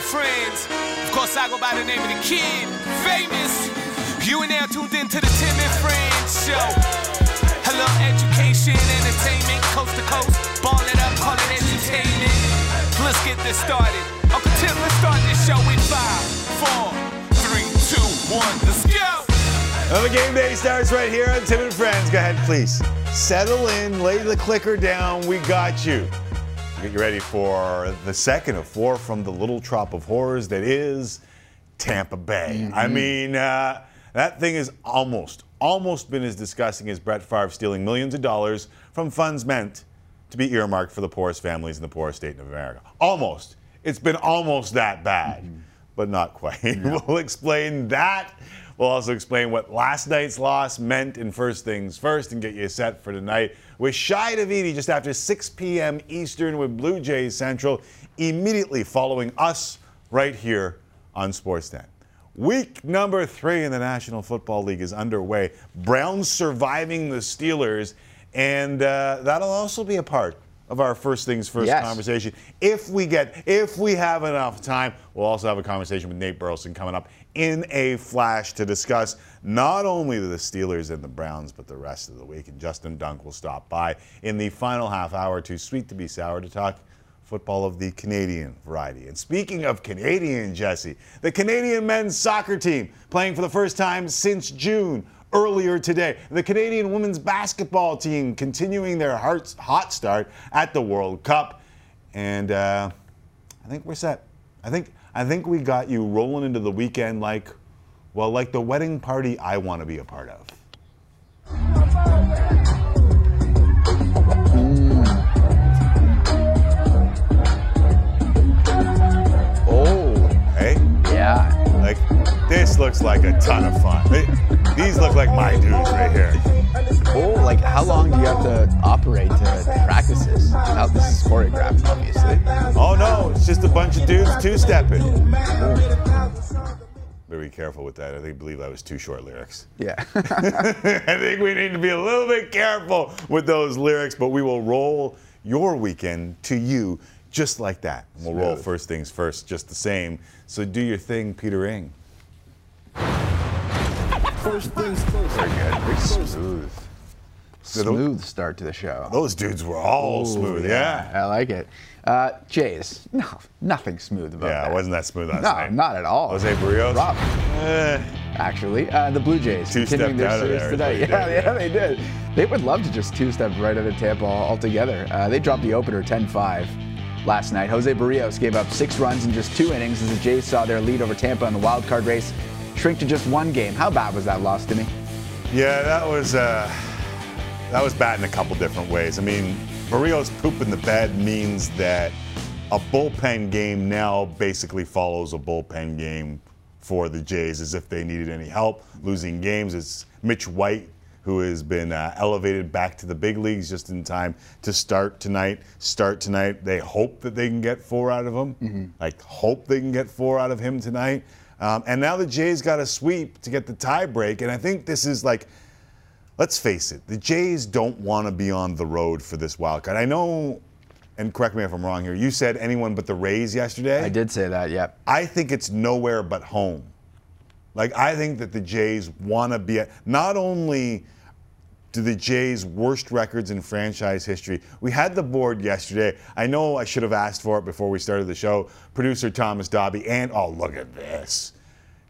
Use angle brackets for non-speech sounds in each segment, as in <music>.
Friends. Of course, I go by the name of the kid, famous. You and now tuned into the Tim and Friends show. Hello, education, entertainment, coast to coast. Ball it up, call it entertainment. Let's get this started. Uncle Tim, let's start this show in five, four, three, two, one. Let's go. Well, the game day starts right here on Tim and Friends. Go ahead, please. Settle in, lay the clicker down. We got you. Get you ready for the second of four from the little trop of horrors that is Tampa Bay. I mean, uh, that thing has almost, almost been as disgusting as Brett Favre stealing millions of dollars from funds meant to be earmarked for the poorest families in the poorest state of America. Almost. It's been almost that bad, but not quite. <laughs> we'll explain that. We'll also explain what last night's loss meant in First Things First and get you set for tonight with Shi Davidi just after 6 p.m. Eastern with Blue Jays Central, immediately following us right here on Sportsnet. Week number three in the National Football League is underway. Browns surviving the Steelers, and uh, that'll also be a part of our first things first Yes. conversation. If we get, if we have enough time, we'll also have a conversation with Nate Burleson coming up in a flash to discuss not only the Steelers and the Browns, but the rest of the week. And Justin Dunk will stop by in the final half hour, too sweet to be sour, to talk football of the Canadian variety. And speaking of Canadian, Jesse, the Canadian men's soccer team playing for the first time since June. Earlier today, the Canadian women's basketball team continuing their hot start at the World Cup, and uh, I think we're set. I think I think we got you rolling into the weekend like, well, like the wedding party I want to be a part of. Mm. Oh, Hey, yeah. like this looks like a ton of fun. They- these look like my dudes right here. Oh, like how long do you have to operate to practice this? How this is choreographed, obviously. Oh no, it's just a bunch of dudes two-stepping. Very careful with that. I think believe that was too short lyrics. Yeah. <laughs> <laughs> I think we need to be a little bit careful with those lyrics, but we will roll your weekend to you just like that. We'll roll first things first, just the same. So do your thing, Peter Ing. First things first. Very good. Very smooth. Smooth start to the show. Those dudes were all Ooh, smooth, yeah. I like it. Uh, Jays, no, nothing smooth about Yeah, that. it wasn't that smooth last No, night. not at all. Jose Berrios? Rough, Eh, actually. Uh, the Blue Jays Two-stepped continuing their series today. <laughs> Yeah, they did, yeah, they did. They would love to just two-step right out of Tampa altogether. Uh, they dropped the opener 10-5 last night. Jose Berrios gave up six runs in just two innings as the Jays saw their lead over Tampa in the wild card race shrink to just one game. How bad was that loss to me? Yeah, that was uh, that was bad in a couple different ways. I mean, Berrios pooping the bed means that a bullpen game now basically follows a bullpen game for the Jays as if they needed any help losing games. It's Mitch White who has been uh, elevated back to the big leagues just in time to start tonight. Start tonight. They hope that they can get four out of him. Like hope they can get four out of him tonight. Um, and now the Jays got a sweep to get the tie break. And I think this is like let's face it, the Jays don't want to be on the road for this wild card. I know, and correct me if I'm wrong here, you said anyone but the Rays yesterday. I did say that, yep. I think it's nowhere but home. Like, I think that the Jays want to be at, not only do the Jays' worst records in franchise history. We had the board yesterday. I know I should have asked for it before we started the show. Producer Thomas Dobby, and oh, look at this.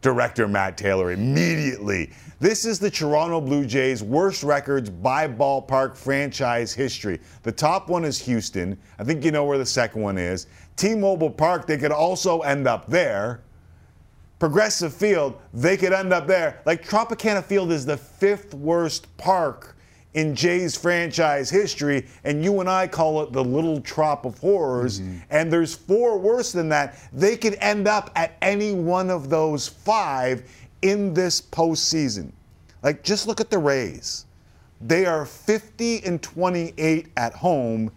Director Matt Taylor immediately. This is the Toronto Blue Jays' worst records by ballpark franchise history. The top one is Houston. I think you know where the second one is. T Mobile Park, they could also end up there. Progressive Field, they could end up there. Like Tropicana Field is the fifth worst park in Jay's franchise history, and you and I call it the little trop of horrors. Mm-hmm. And there's four worse than that. They could end up at any one of those five in this postseason. Like, just look at the Rays. They are 50 and 28 at home,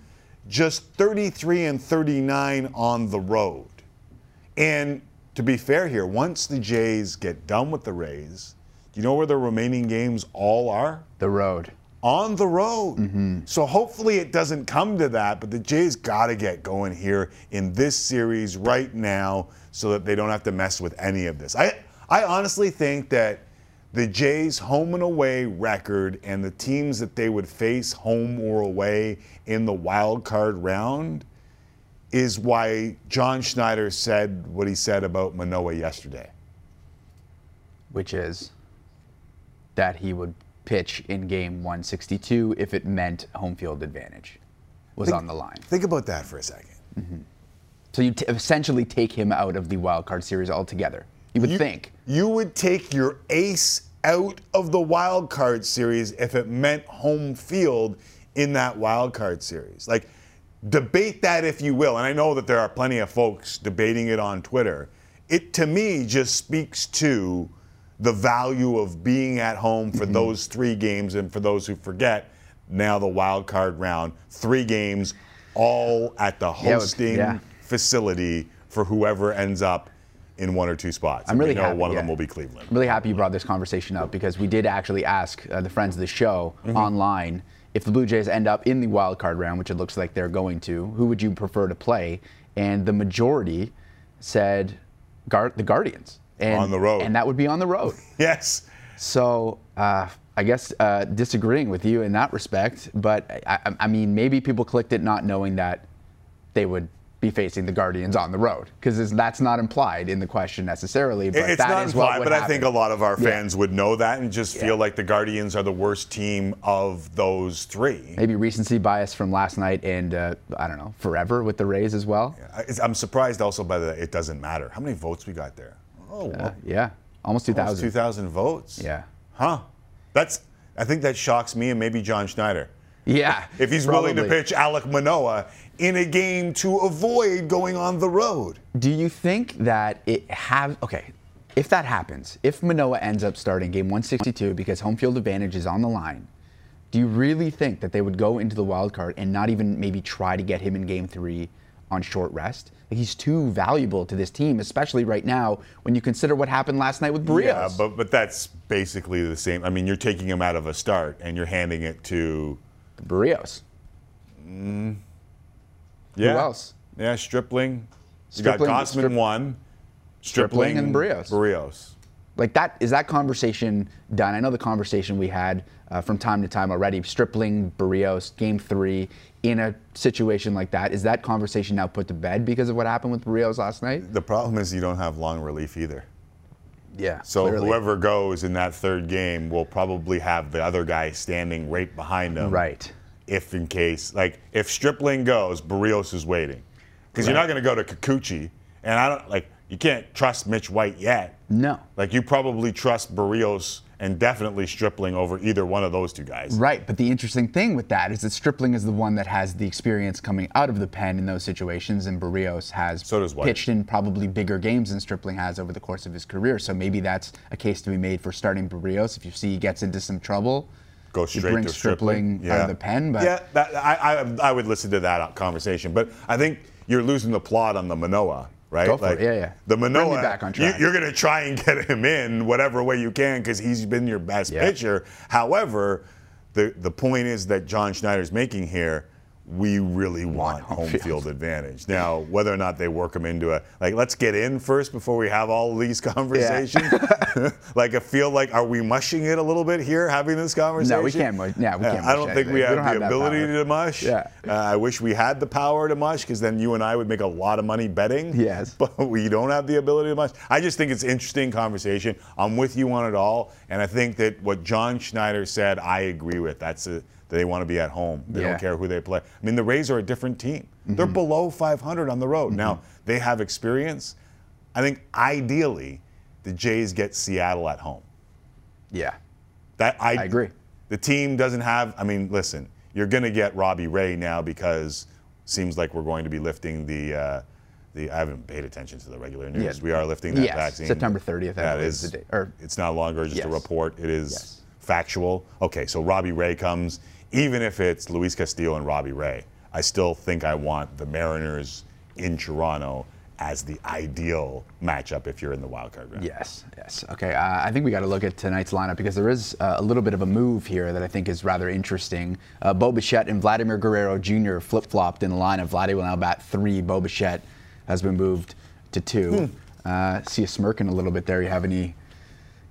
just 33 and 39 on the road. And to be fair here, once the Jays get done with the Rays, do you know where the remaining games all are? The road. on the road. Mm-hmm. So hopefully it doesn't come to that, but the Jays got to get going here in this series right now so that they don't have to mess with any of this. I I honestly think that the Jays' home and away record and the teams that they would face home or away in the wild card round is why John Schneider said what he said about Manoah yesterday. which is that he would pitch in game 162 if it meant home field advantage was on the line. Think about that for a second. Mm-hmm. So you t- essentially take him out of the wild card series altogether. You would You, think. you would take your ace out of the wild card series if it meant home field in that wild card series. Like, debate that if you will. And I know that there are plenty of folks debating it on Twitter. It to me just speaks to the value of being at home Mm-hmm. for those three games. And for those who forget, now the wild card round, three games, all at the Yeah, was- hosting yeah. facility for whoever ends up in one or two spots. I'm really we know happy, one of yeah. them will be Cleveland. I'm really happy you brought this conversation up because we did actually ask uh, the friends of the show Mm-hmm. online if the Blue Jays end up in the wild card round, which it looks like they're going to, who would you prefer to play? And the majority said Guard- the Guardians. And, On the road. And that would be on the road. <laughs> Yes. So uh, I guess uh, disagreeing with you in that respect, but I, I, I mean, maybe people clicked it not knowing that they would be facing the Guardians on the road because that's not implied in the question necessarily. But it's that not is what implied, but I think a lot of our Yeah. fans would know that and just feel like the Guardians are the worst team of those three. maybe recency bias from last night and uh, I don't know forever with the Rays as well. It's- I'm surprised also by the it doesn't matter. How many votes we got there? Oh, well, Uh, yeah, almost 2,000. 2,000 votes. Yeah, Huh. That's. I think that shocks me and maybe John Schneider. yeah. If he's willing to pitch Alek Manoah in a game to avoid going on the road. Do you think that it have okay? If that happens, if Manoah ends up starting game 162 because home field advantage is on the line, do you really think that they would go into the wild card and not even maybe try to get him in game three on short rest? Like he's too valuable to this team, especially right now when you consider what happened last night with Berrios. Yeah, but but that's basically the same. I mean, you're taking him out of a start and you're handing it to Berrios. Mm, yeah. Who else? Yeah, Stripling. Stripling- you got Gausman Strip- one. Stripling and Brios. Brios. Like that is that conversation done? I know the conversation we had uh, from time to time already. Stripling, Berrios, Game Three, in a situation like that, is that conversation now put to bed because of what happened with Berrios last night? The problem is you don't have long relief either. Yeah. So clearly. whoever goes in that third game will probably have the other guy standing right behind him. Right. If in case, like, if Stripling goes, Berrios is waiting. Because you're not going to go to Kikuchi. And I don't, like, you can't trust Mitch White yet. No. Like, you probably trust Berrios and definitely Stripling over either one of those two guys. Right, but the interesting thing with that is that Stripling is the one that has the experience coming out of the pen in those situations, and Berrios has So pitched in probably bigger games than Stripling has over the course of his career. So maybe that's a case to be made for starting Berrios if you see he gets into some trouble. Go straight to Stripling, out of the pen, but yeah, that, I, I, I would listen to that conversation. But I think you're losing the plot on the Manoah, right? Go for it. Yeah, yeah. The Manoah, back on track. you, are going to try and get him in whatever way you can because he's been your best Yeah. pitcher. However, the the point is that John Schneider's making here. We really want, home home field. field advantage. Now, whether or not they work them into a like, let's get in first before we have all these <laughs> conversations. <laughs> like, I feel like, are we mushing it a little bit here, having this conversation? No, we can't mush- yeah, we can't I don't think we have We don't the have ability power. to mush. Yeah. Uh, I wish we had the power to mush because then you and I would make a lot of money betting. Yes. <laughs> But we don't have the ability to mush. I just think it's interesting conversation. I'm with you on it all. And I think that what John Schneider said, I agree with. That's a, they want to be at home. They Yeah. don't care who they play. I mean, the Rays are a different team. They're below 500 on the road. Now, they have experience. I think ideally, the Jays get Seattle at home. yeah. That I, I agree. The team doesn't have. I mean, listen, you're going to get Robbie Ray now because seems like we're going to be lifting the. Uh, the I haven't paid attention to the regular news. Yeah. We are lifting that Yes, vaccine. September 30th, I That is the date, or- it's not longer just a report. It is Yes. factual. Okay, so Robbie Ray comes. Even if it's Luis Castillo and Robbie Ray, I still think I want the Mariners in Toronto as the ideal matchup if you're in the wild card round. Yes, yes. Okay, uh, I think we got to look at tonight's lineup because there is uh, a little bit of a move here that I think is rather interesting. Uh, Bo Bichette and Vladimir Guerrero Jr. flip flopped in the lineup. Vladdy will now bat three. Bo Bichette has been moved to two. Hmm. Uh, see you smirking a little bit there. You have any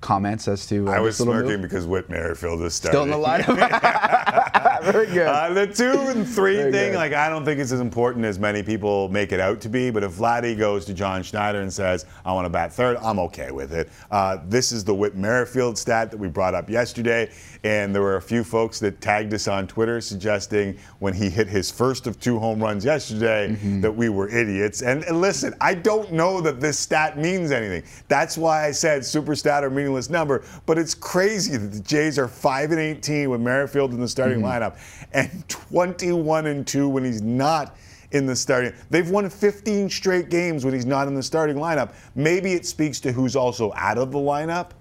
comments as to? Uh, I was smirking move? because Whit Merrifield is starting. Still in the lineup. <laughs> <laughs> Very good. Uh, the two and three Very thing, good. like I don't think it's as important as many people make it out to be. But if Vladdy goes to John Schneider and says, "I want to bat third, I'm okay with it. Uh, this is the Whit Merrifield stat that we brought up yesterday, and there were a few folks that tagged us on Twitter suggesting when he hit his first of two home runs yesterday mm-hmm. that we were idiots. And, and listen, I don't know that this stat means anything. That's why I said super stat or meaningless number, but it's crazy that the Jays are 5 and 18 with Merrifield in the starting mm-hmm. lineup and 21 and 2 when he's not in the starting. They've won 15 straight games when he's not in the starting lineup. Maybe it speaks to who's also out of the lineup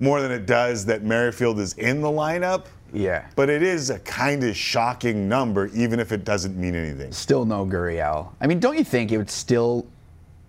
more than it does that Merrifield is in the lineup. Yeah. But it is a kind of shocking number, even if it doesn't mean anything. Still no Gurriel. I mean, don't you think it would still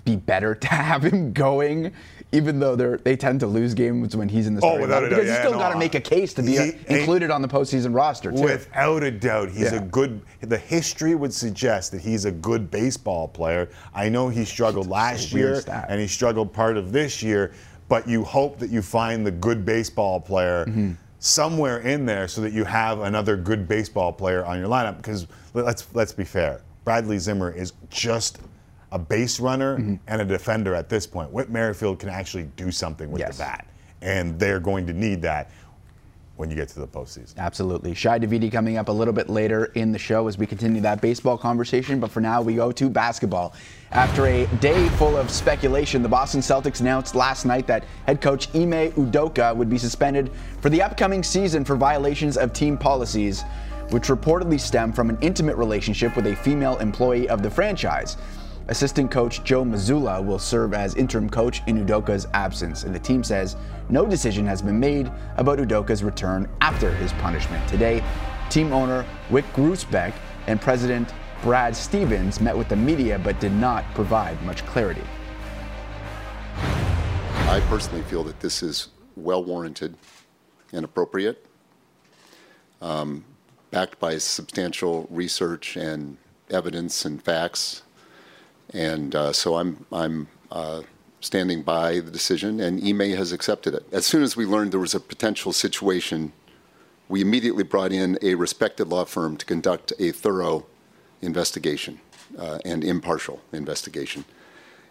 be better to have him going even though they they tend to lose games when he's in the oh, starting oh, without a doubt, because yeah, you still no, got to make a case to be he, a, included on the postseason roster too. Without a doubt, he's yeah. a good. The history would suggest that he's a good baseball player. I know he struggled last year and he struggled part of this year, but you hope that you find the good baseball player. Mm-hmm. Somewhere in there, so that you have another good baseball player on your lineup. Because let's let's be fair, Bradley Zimmer is just a base runner mm-hmm. and a defender at this point. Whit Merrifield can actually do something with yes. the bat, and they're going to need that when you get to the postseason. Absolutely. Shi Davidi coming up a little bit later in the show as we continue that baseball conversation. But for now, we go to basketball. After a day full of speculation, the Boston Celtics announced last night that head coach Ime Udoka would be suspended for the upcoming season for violations of team policies, which reportedly stem from an intimate relationship with a female employee of the franchise. Assistant coach Joe Mazzulla will serve as interim coach in Udoka's absence, and the team says no decision has been made about Udoka's return after his punishment. Today, team owner Wyc Grousbeck and president Brad Stevens met with the media but did not provide much clarity. I personally feel that this is well warranted and appropriate, um, backed by substantial research and evidence and facts and uh, so I'm, I'm uh, standing by the decision, and Ime has accepted it. As soon as we learned there was a potential situation, we immediately brought in a respected law firm to conduct a thorough investigation uh, and impartial investigation.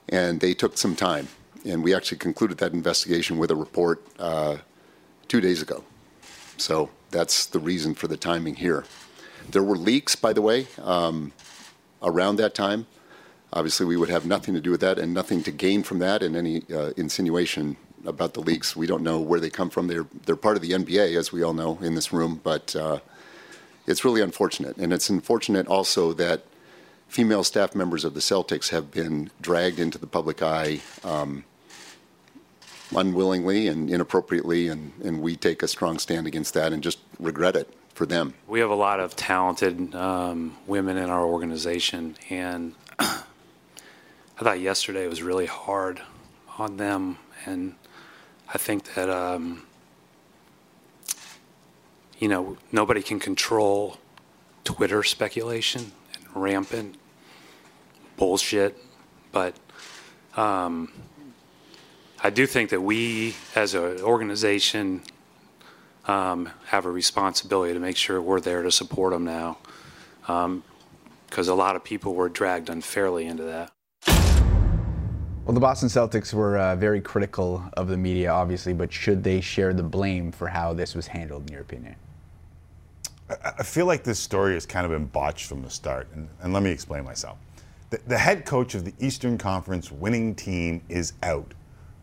And they took some time, and we actually concluded that investigation with a report uh, two days ago. So that's the reason for the timing here. There were leaks, by the way, um, around that time. Obviously, we would have nothing to do with that and nothing to gain from that. And any uh, insinuation about the leaks, we don't know where they come from. They're they're part of the NBA, as we all know in this room. But uh, it's really unfortunate, and it's unfortunate also that female staff members of the Celtics have been dragged into the public eye. Um, unwillingly and inappropriately, and, and we take a strong stand against that and just regret it for them. We have a lot of talented um, women in our organization, and <clears throat> I thought yesterday was really hard on them, and I think that um, you know nobody can control Twitter speculation and rampant bullshit, but um, I do think that we, as an organization, um, have a responsibility to make sure we're there to support them now, because um, a lot of people were dragged unfairly into that. Well, the Boston Celtics were uh, very critical of the media, obviously, but should they share the blame for how this was handled, in your opinion? I feel like this story has kind of been botched from the start, and, and let me explain myself. The, the head coach of the Eastern Conference winning team is out.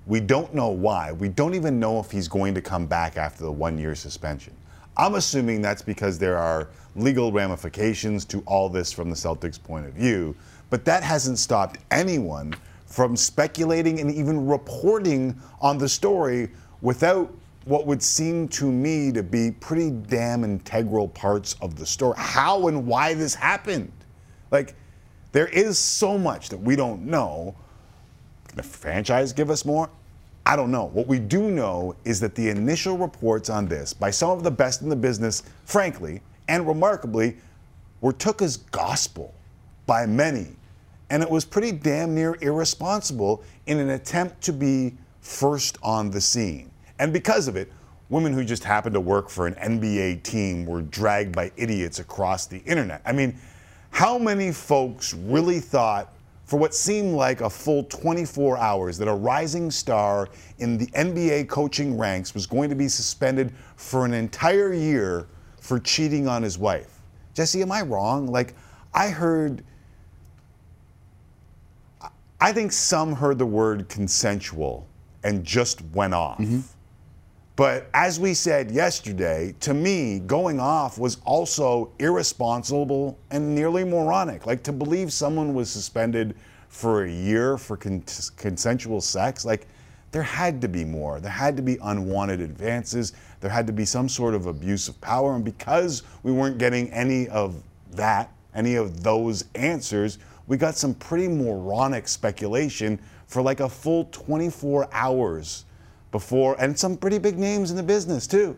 We don't know why. We don't even know if he's going to come back after the one year suspension. I'm assuming that's because there are legal ramifications to all this from the Celtics' point of view, but that hasn't stopped anyone from speculating and even reporting on the story without what would seem to me to be pretty damn integral parts of the story. How and why this happened. Like, there is so much that we don't know. Can the franchise give us more? I don't know. What we do know is that the initial reports on this by some of the best in the business, frankly, and remarkably, were took as gospel by many. And it was pretty damn near irresponsible in an attempt to be first on the scene. And because of it, women who just happened to work for an NBA team were dragged by idiots across the internet. I mean, how many folks really thought for what seemed like a full 24 hours that a rising star in the NBA coaching ranks was going to be suspended for an entire year for cheating on his wife? Jesse, am I wrong? Like, I heard. I think some heard the word consensual and just went off. Mm-hmm. But as we said yesterday, to me, going off was also irresponsible and nearly moronic. Like to believe someone was suspended for a year for con- consensual sex, like there had to be more. There had to be unwanted advances. There had to be some sort of abuse of power. And because we weren't getting any of that, any of those answers, we got some pretty moronic speculation for like a full 24 hours before, and some pretty big names in the business too.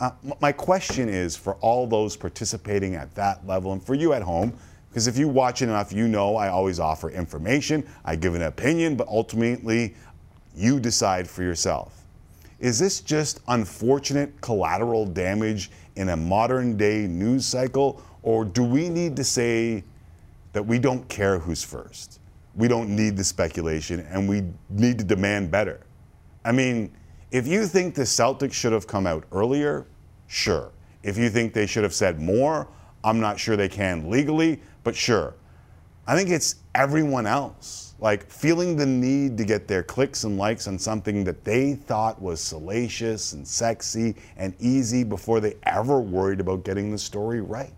Uh, my question is for all those participating at that level and for you at home, because if you watch it enough, you know I always offer information, I give an opinion, but ultimately you decide for yourself. Is this just unfortunate collateral damage in a modern day news cycle, or do we need to say that we don't care who's first? We don't need the speculation and we need to demand better. I mean, if you think the Celtics should have come out earlier, sure. If you think they should have said more, I'm not sure they can legally, but sure. I think it's everyone else, like feeling the need to get their clicks and likes on something that they thought was salacious and sexy and easy before they ever worried about getting the story right.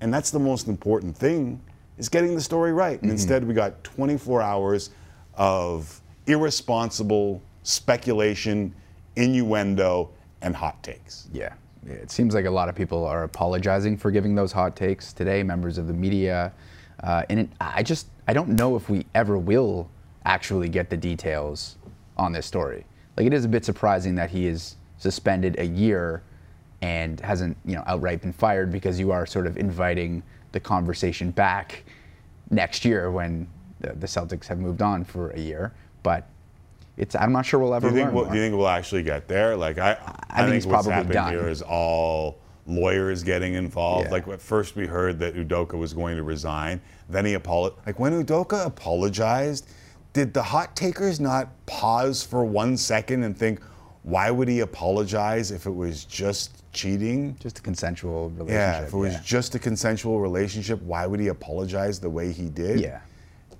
And that's the most important thing is getting the story right. And instead we got 24 hours of irresponsible speculation, innuendo, and hot takes. Yeah. Yeah, It seems like a lot of people are apologizing for giving those hot takes today, members of the media. Uh, and it, I just, I don't know if we ever will actually get the details on this story. Like, it is a bit surprising that he is suspended a year and hasn't, you know, outright been fired because you are sort of inviting the conversation back next year when the, the Celtics have moved on for a year. But it's, I'm not sure we'll ever Do you think learn we'll, do you think we'll actually get there? Like I, I, think it's what's probably happening done. here is all lawyers getting involved. Yeah. Like at first we heard that Udoka was going to resign, then he apologized. Like when Udoka apologized, did the hot takers not pause for one second and think, why would he apologize if it was just cheating? just a consensual relationship. Yeah, if it was yeah. just a consensual relationship, why would he apologize the way he did? Yeah.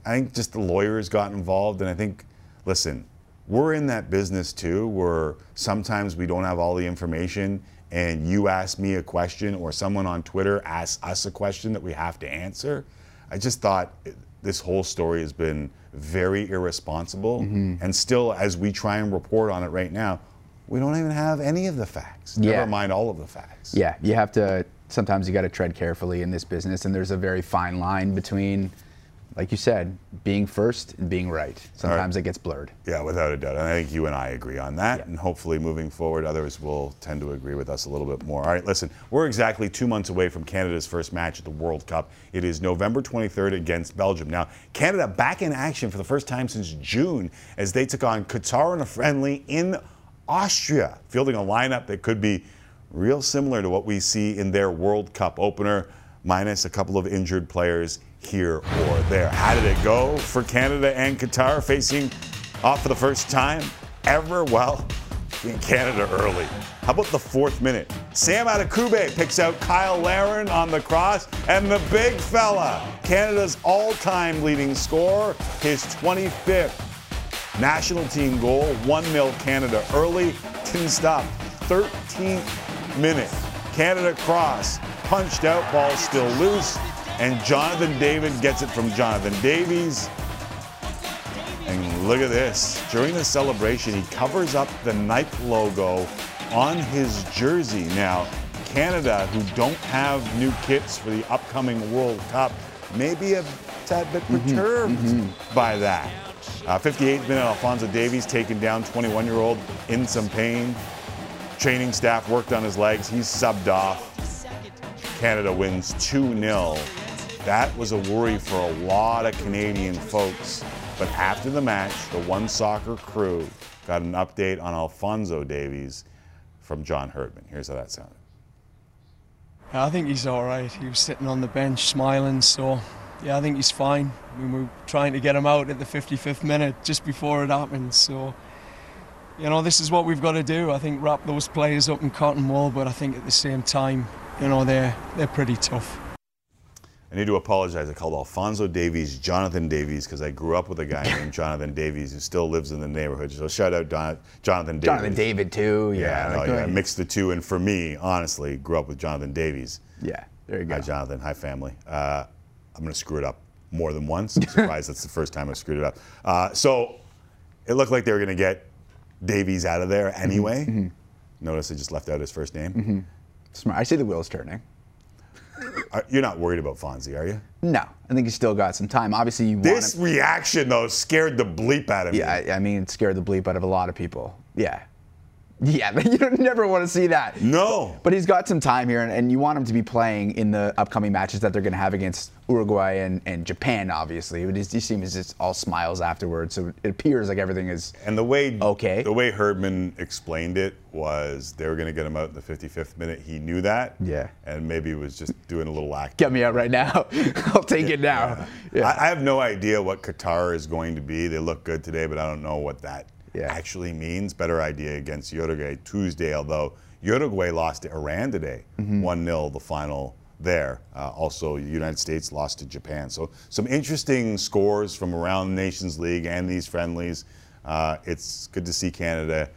I think just the lawyers got involved, and I think, listen, we're in that business too, where sometimes we don't have all the information, and you ask me a question, or someone on Twitter asks us a question that we have to answer. I just thought eh, this whole story has been very irresponsible, Mm-hmm. and still, as we try and report on it right now, we don't even have any of the facts. Yeah. Never mind all of the facts. Yeah, you have to. Sometimes you got to tread carefully in this business, and there's a very fine line between, like you said, being first and being right. Sometimes it gets blurred. Yeah, without a doubt. And I think you and I agree on that. Yeah. And hopefully, moving forward, others will tend to agree with us a little bit more. All right, listen, we're exactly two months away from Canada's first match at the World Cup. It is November 23rd against Belgium. Now, Canada back in action for the first time since June as they took on Qatar in a friendly in Austria, fielding a lineup that could be real similar to what we see in their World Cup opener, minus a couple of injured players here or there. How did it go for Canada and Qatar facing off for the first time ever? Well, in Canada early. How about the fourth minute? Sam Adekugbe picks out Cyle Larin on the cross, and the big fella, Canada's all-time leading scorer, his 25th national team goal, 1-0 Canada early, didn't stop. 13th minute. Canada cross, punched out, ball still loose, and Jonathan David gets it from Jonathan Davies. And look at this. During the celebration, he covers up the Nike logo on his jersey. Now, Canada, who don't have new kits for the upcoming World Cup, may be a tad bit perturbed by that. Uh, 58th minute, Alfonso Davies taken down, 21-year-old in some pain. Training staff worked on his legs. He's subbed off. Canada wins 2-0. That was a worry for a lot of Canadian folks. But after the match, the One Soccer crew got an update on Alfonso Davies from John Herdman. Here's how that sounded. I think he's all right. He was sitting on the bench smiling, so yeah, I think he's fine. I mean, we were trying to get him out at the 55th minute just before it happened, so you know, this is what we've got to do. I think wrap those players up in cotton wool, but I think at the same time, you know, they're they're pretty tough. I need to apologize. I called Alfonso Davies Jonathan Davies because I grew up with a guy <laughs> named Jonathan Davies who still lives in the neighborhood. So shout out Don, Jonathan Davies. Jonathan David too. Yeah, Yeah, no, yeah, I mixed the two. And for me, honestly, grew up with Jonathan Davies. yeah. There you go. Hi, Jonathan. Hi, family. Uh, I'm going to screw it up more than once. <laughs> I'm surprised that's the first time I've screwed it up. Uh, so it looked like they were going to get Davies out of there Mm-hmm, anyway. Notice I just left out his first name. Smart. I see the wheels turning. Are- You're not worried about Fonzie, are you? No, I think he's still got some time. Obviously, you want This reaction, though, scared the bleep out of me. Yeah, I, I mean, it scared the bleep out of a lot of people. Yeah. Yeah, <laughs> but you never want to see that. No. But he's got some time here, and, and you want him to be playing in the upcoming matches that they're going to have against Uruguay and, and Japan, obviously. But his, he seems just all smiles afterwards, so it appears like everything is. And the way Okay. the way Herdman explained it was they were going to get him out in the 55th minute. He knew that. Yeah. And maybe was just doing a little act. Get me out right now. <laughs> I'll take it now. Yeah. I, I have no idea what Qatar is going to be. They look good today, but I don't know what that Yeah. actually means. Better idea against Uruguay Tuesday, although Uruguay lost to Iran today, Mm-hmm. 1 0 the final there. Uh, also, the United States lost to Japan. So, some interesting scores from around the Nations League and these friendlies. Uh, it's good to see Canada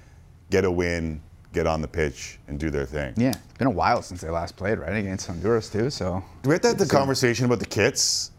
get a win, get on the pitch, and do their thing. yeah, it's been a while since they last played, right? Against Honduras, too, so Do we have to have the conversation about the kits?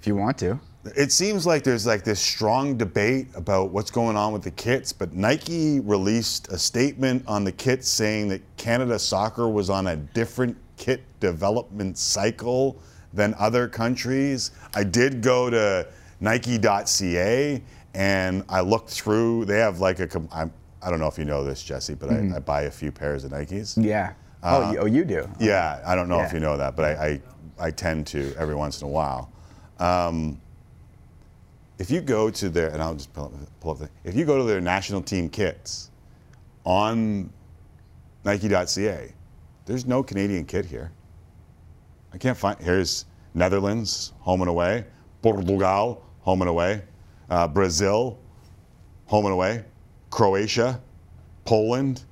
if you want to. It seems like there's like this strong debate about what's going on with the kits, but Nike released a statement on the kits saying that Canada Soccer was on a different kit development cycle than other countries. I did go to Nike.ca and I looked through. They have like a. I'm, I don't know if you know this, Jesse, but I, I buy a few pairs of Nikes. Yeah. oh, you, oh, you do? Yeah, I don't know if you know that, but I, I, I tend to every once in a while. Um, if you go to their, and I'll just pull up, pull up the, if you go to their national team kits on Nike.ca, there's no Canadian kit here. I can't find, here's Netherlands, home and away, Portugal, home and away, uh, Brazil, home and away, Croatia, Poland,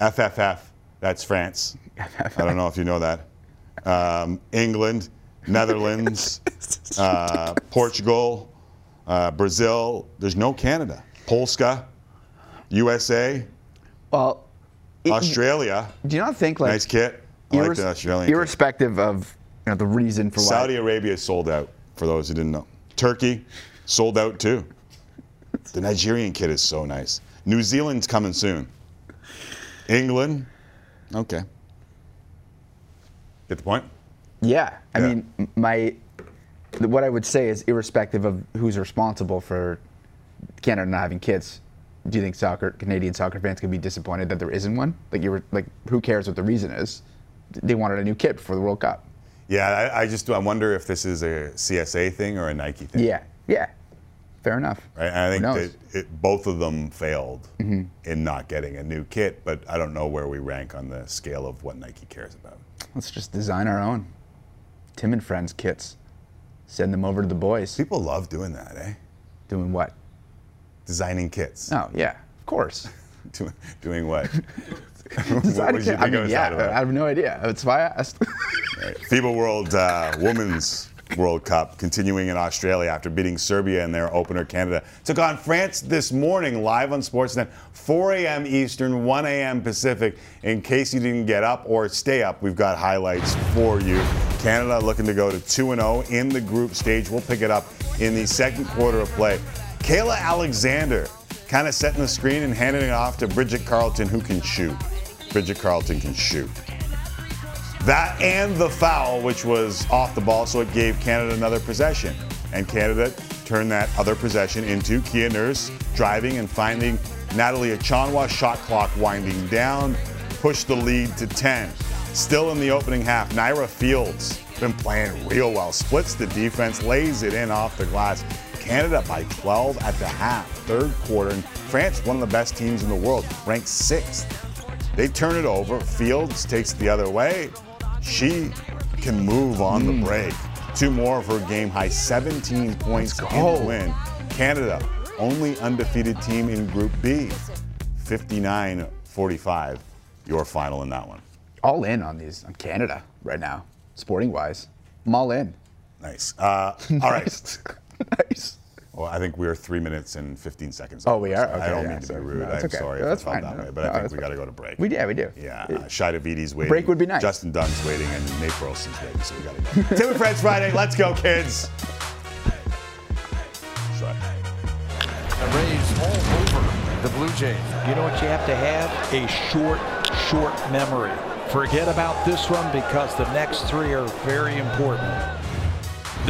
FFF, that's France. I don't know if you know that. Um, England, Netherlands, <laughs> uh, Portugal, uh, Brazil. There's no Canada. Polska, USA, Well, it- Australia. do you not think like Nice kit. I like the Australian kit. irrespective of you know, the reason for why Saudi Arabia sold out, for those who didn't know. Turkey, sold out too. The Nigerian kit is so nice. New Zealand's coming soon. England, okay. Get the point? Yeah, I Yeah. mean, my what I would say is, irrespective of who's responsible for Canada not having kids, do you think soccer Canadian soccer fans could be disappointed that there isn't one? Like you were like, who cares what the reason is? They wanted a new kit for the World Cup. Yeah, I, I just I wonder if this is a CSA thing or a Nike thing. Yeah, yeah, fair enough. Right? And I think? Mm-hmm. that it, both of them failed in not getting a new kit, but I don't know where we rank on the scale of what Nike cares about. Let's just design our own Tim and Friends kits. Send them over to the boys. People love doing that, eh? Doing what? Designing kits. Oh yeah, of course. <laughs> Do- doing what? <laughs> Designing you I think I mean, yeah. I have no idea. That's why I asked. <laughs> FIBA World uh, Women's World Cup continuing in Australia after beating Serbia in their opener. Canada took on France this morning live on Sportsnet, 4 a.m. Eastern, 1 a.m. Pacific. In case you didn't get up or stay up, we've got highlights for you. Canada looking to go to 2 0 in the group stage. We'll pick it up in the second quarter of play. Kayla Alexander kind of setting the screen and handing it off to Bridget Carlton, who can shoot. Bridget Carlton can shoot. That and the foul, which was off the ball, so it gave Canada another possession. And Canada turned that other possession into Kia Nurse driving and finding Natalie Achonwa. Shot clock winding down, pushed the lead to 10. Still in the opening half, Nirra Fields been playing real well. Splits the defense, lays it in off the glass. Canada by 12 at the half, third quarter. And France, one of the best teams in the world, ranked sixth. They turn it over. Fields takes it the other way. She can move on the break. Two more of her game high 17 points in the win. Canada, only undefeated team in Group B. 59 45, your final in that one. All in on these on Canada right now, sporting wise. I'm all in. Nice. Uh, all right. <laughs> nice. Well, I think we are three minutes and 15 seconds. Oh, we are? I Okay, don't yeah, mean to so- be rude. no, I'm okay. sorry No, if that's I felt fine. that No, way, but no, I think we got to go to break. We yeah, we do. Yeah, It- uh, Shi Davidi's waiting. Break would be nice. Justin Dunk's waiting, and Nate Burleson's waiting, so we got to go. <laughs> Tim and Friends Friday. Let's go, kids. Sorry. The Rays all over the Blue Jays. You know what you have to have? A short, short memory. Forget about this one because the next three are very important.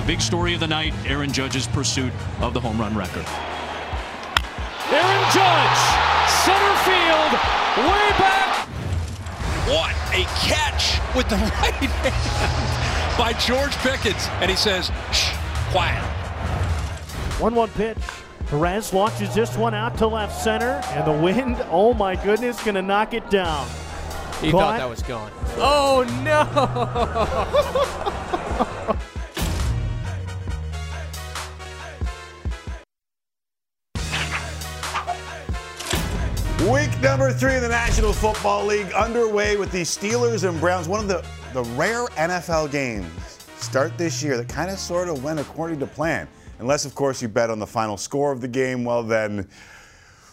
The big story of the night Aaron Judge's pursuit of the home run record. Aaron Judge, center field, way back. What a catch with the <laughs> right hand by George Pickens. And he says, shh, quiet. 1 1 pitch. Perez launches this one out to left center, and the wind, oh my goodness, going to knock it down. He Caught. thought that was gone. Oh no! <laughs> Number three in the National Football League underway with the Steelers and Browns. One of the, the rare NFL games start this year that kind of sort of went according to plan. Unless, of course, you bet on the final score of the game, well, then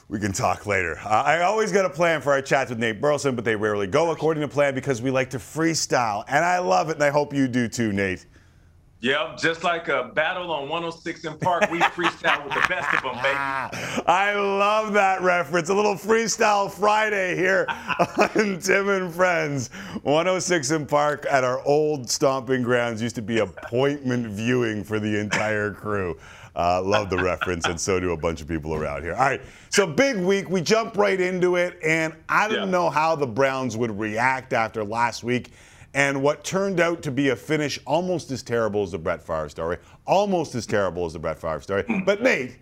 we can talk later. Uh, I always got a plan for our chats with Nate Burleson, but they rarely go according to plan because we like to freestyle. And I love it, and I hope you do too, Nate. Yep, just like a battle on 106 & Park, we freestyle with the best of them, baby. <laughs> I love that reference. A little freestyle Friday here <laughs> on Tim and Friends. 106 & Park at our old stomping grounds used to be appointment viewing for the entire crew. Uh, love the reference, and so do a bunch of people around here. All right, so big week. We jump right into it, and I don't Yeah. know how the Browns would react after last week and what turned out to be a finish almost as terrible as the Brett Favre story. Almost as terrible as the Brett Favre story. But, Nate,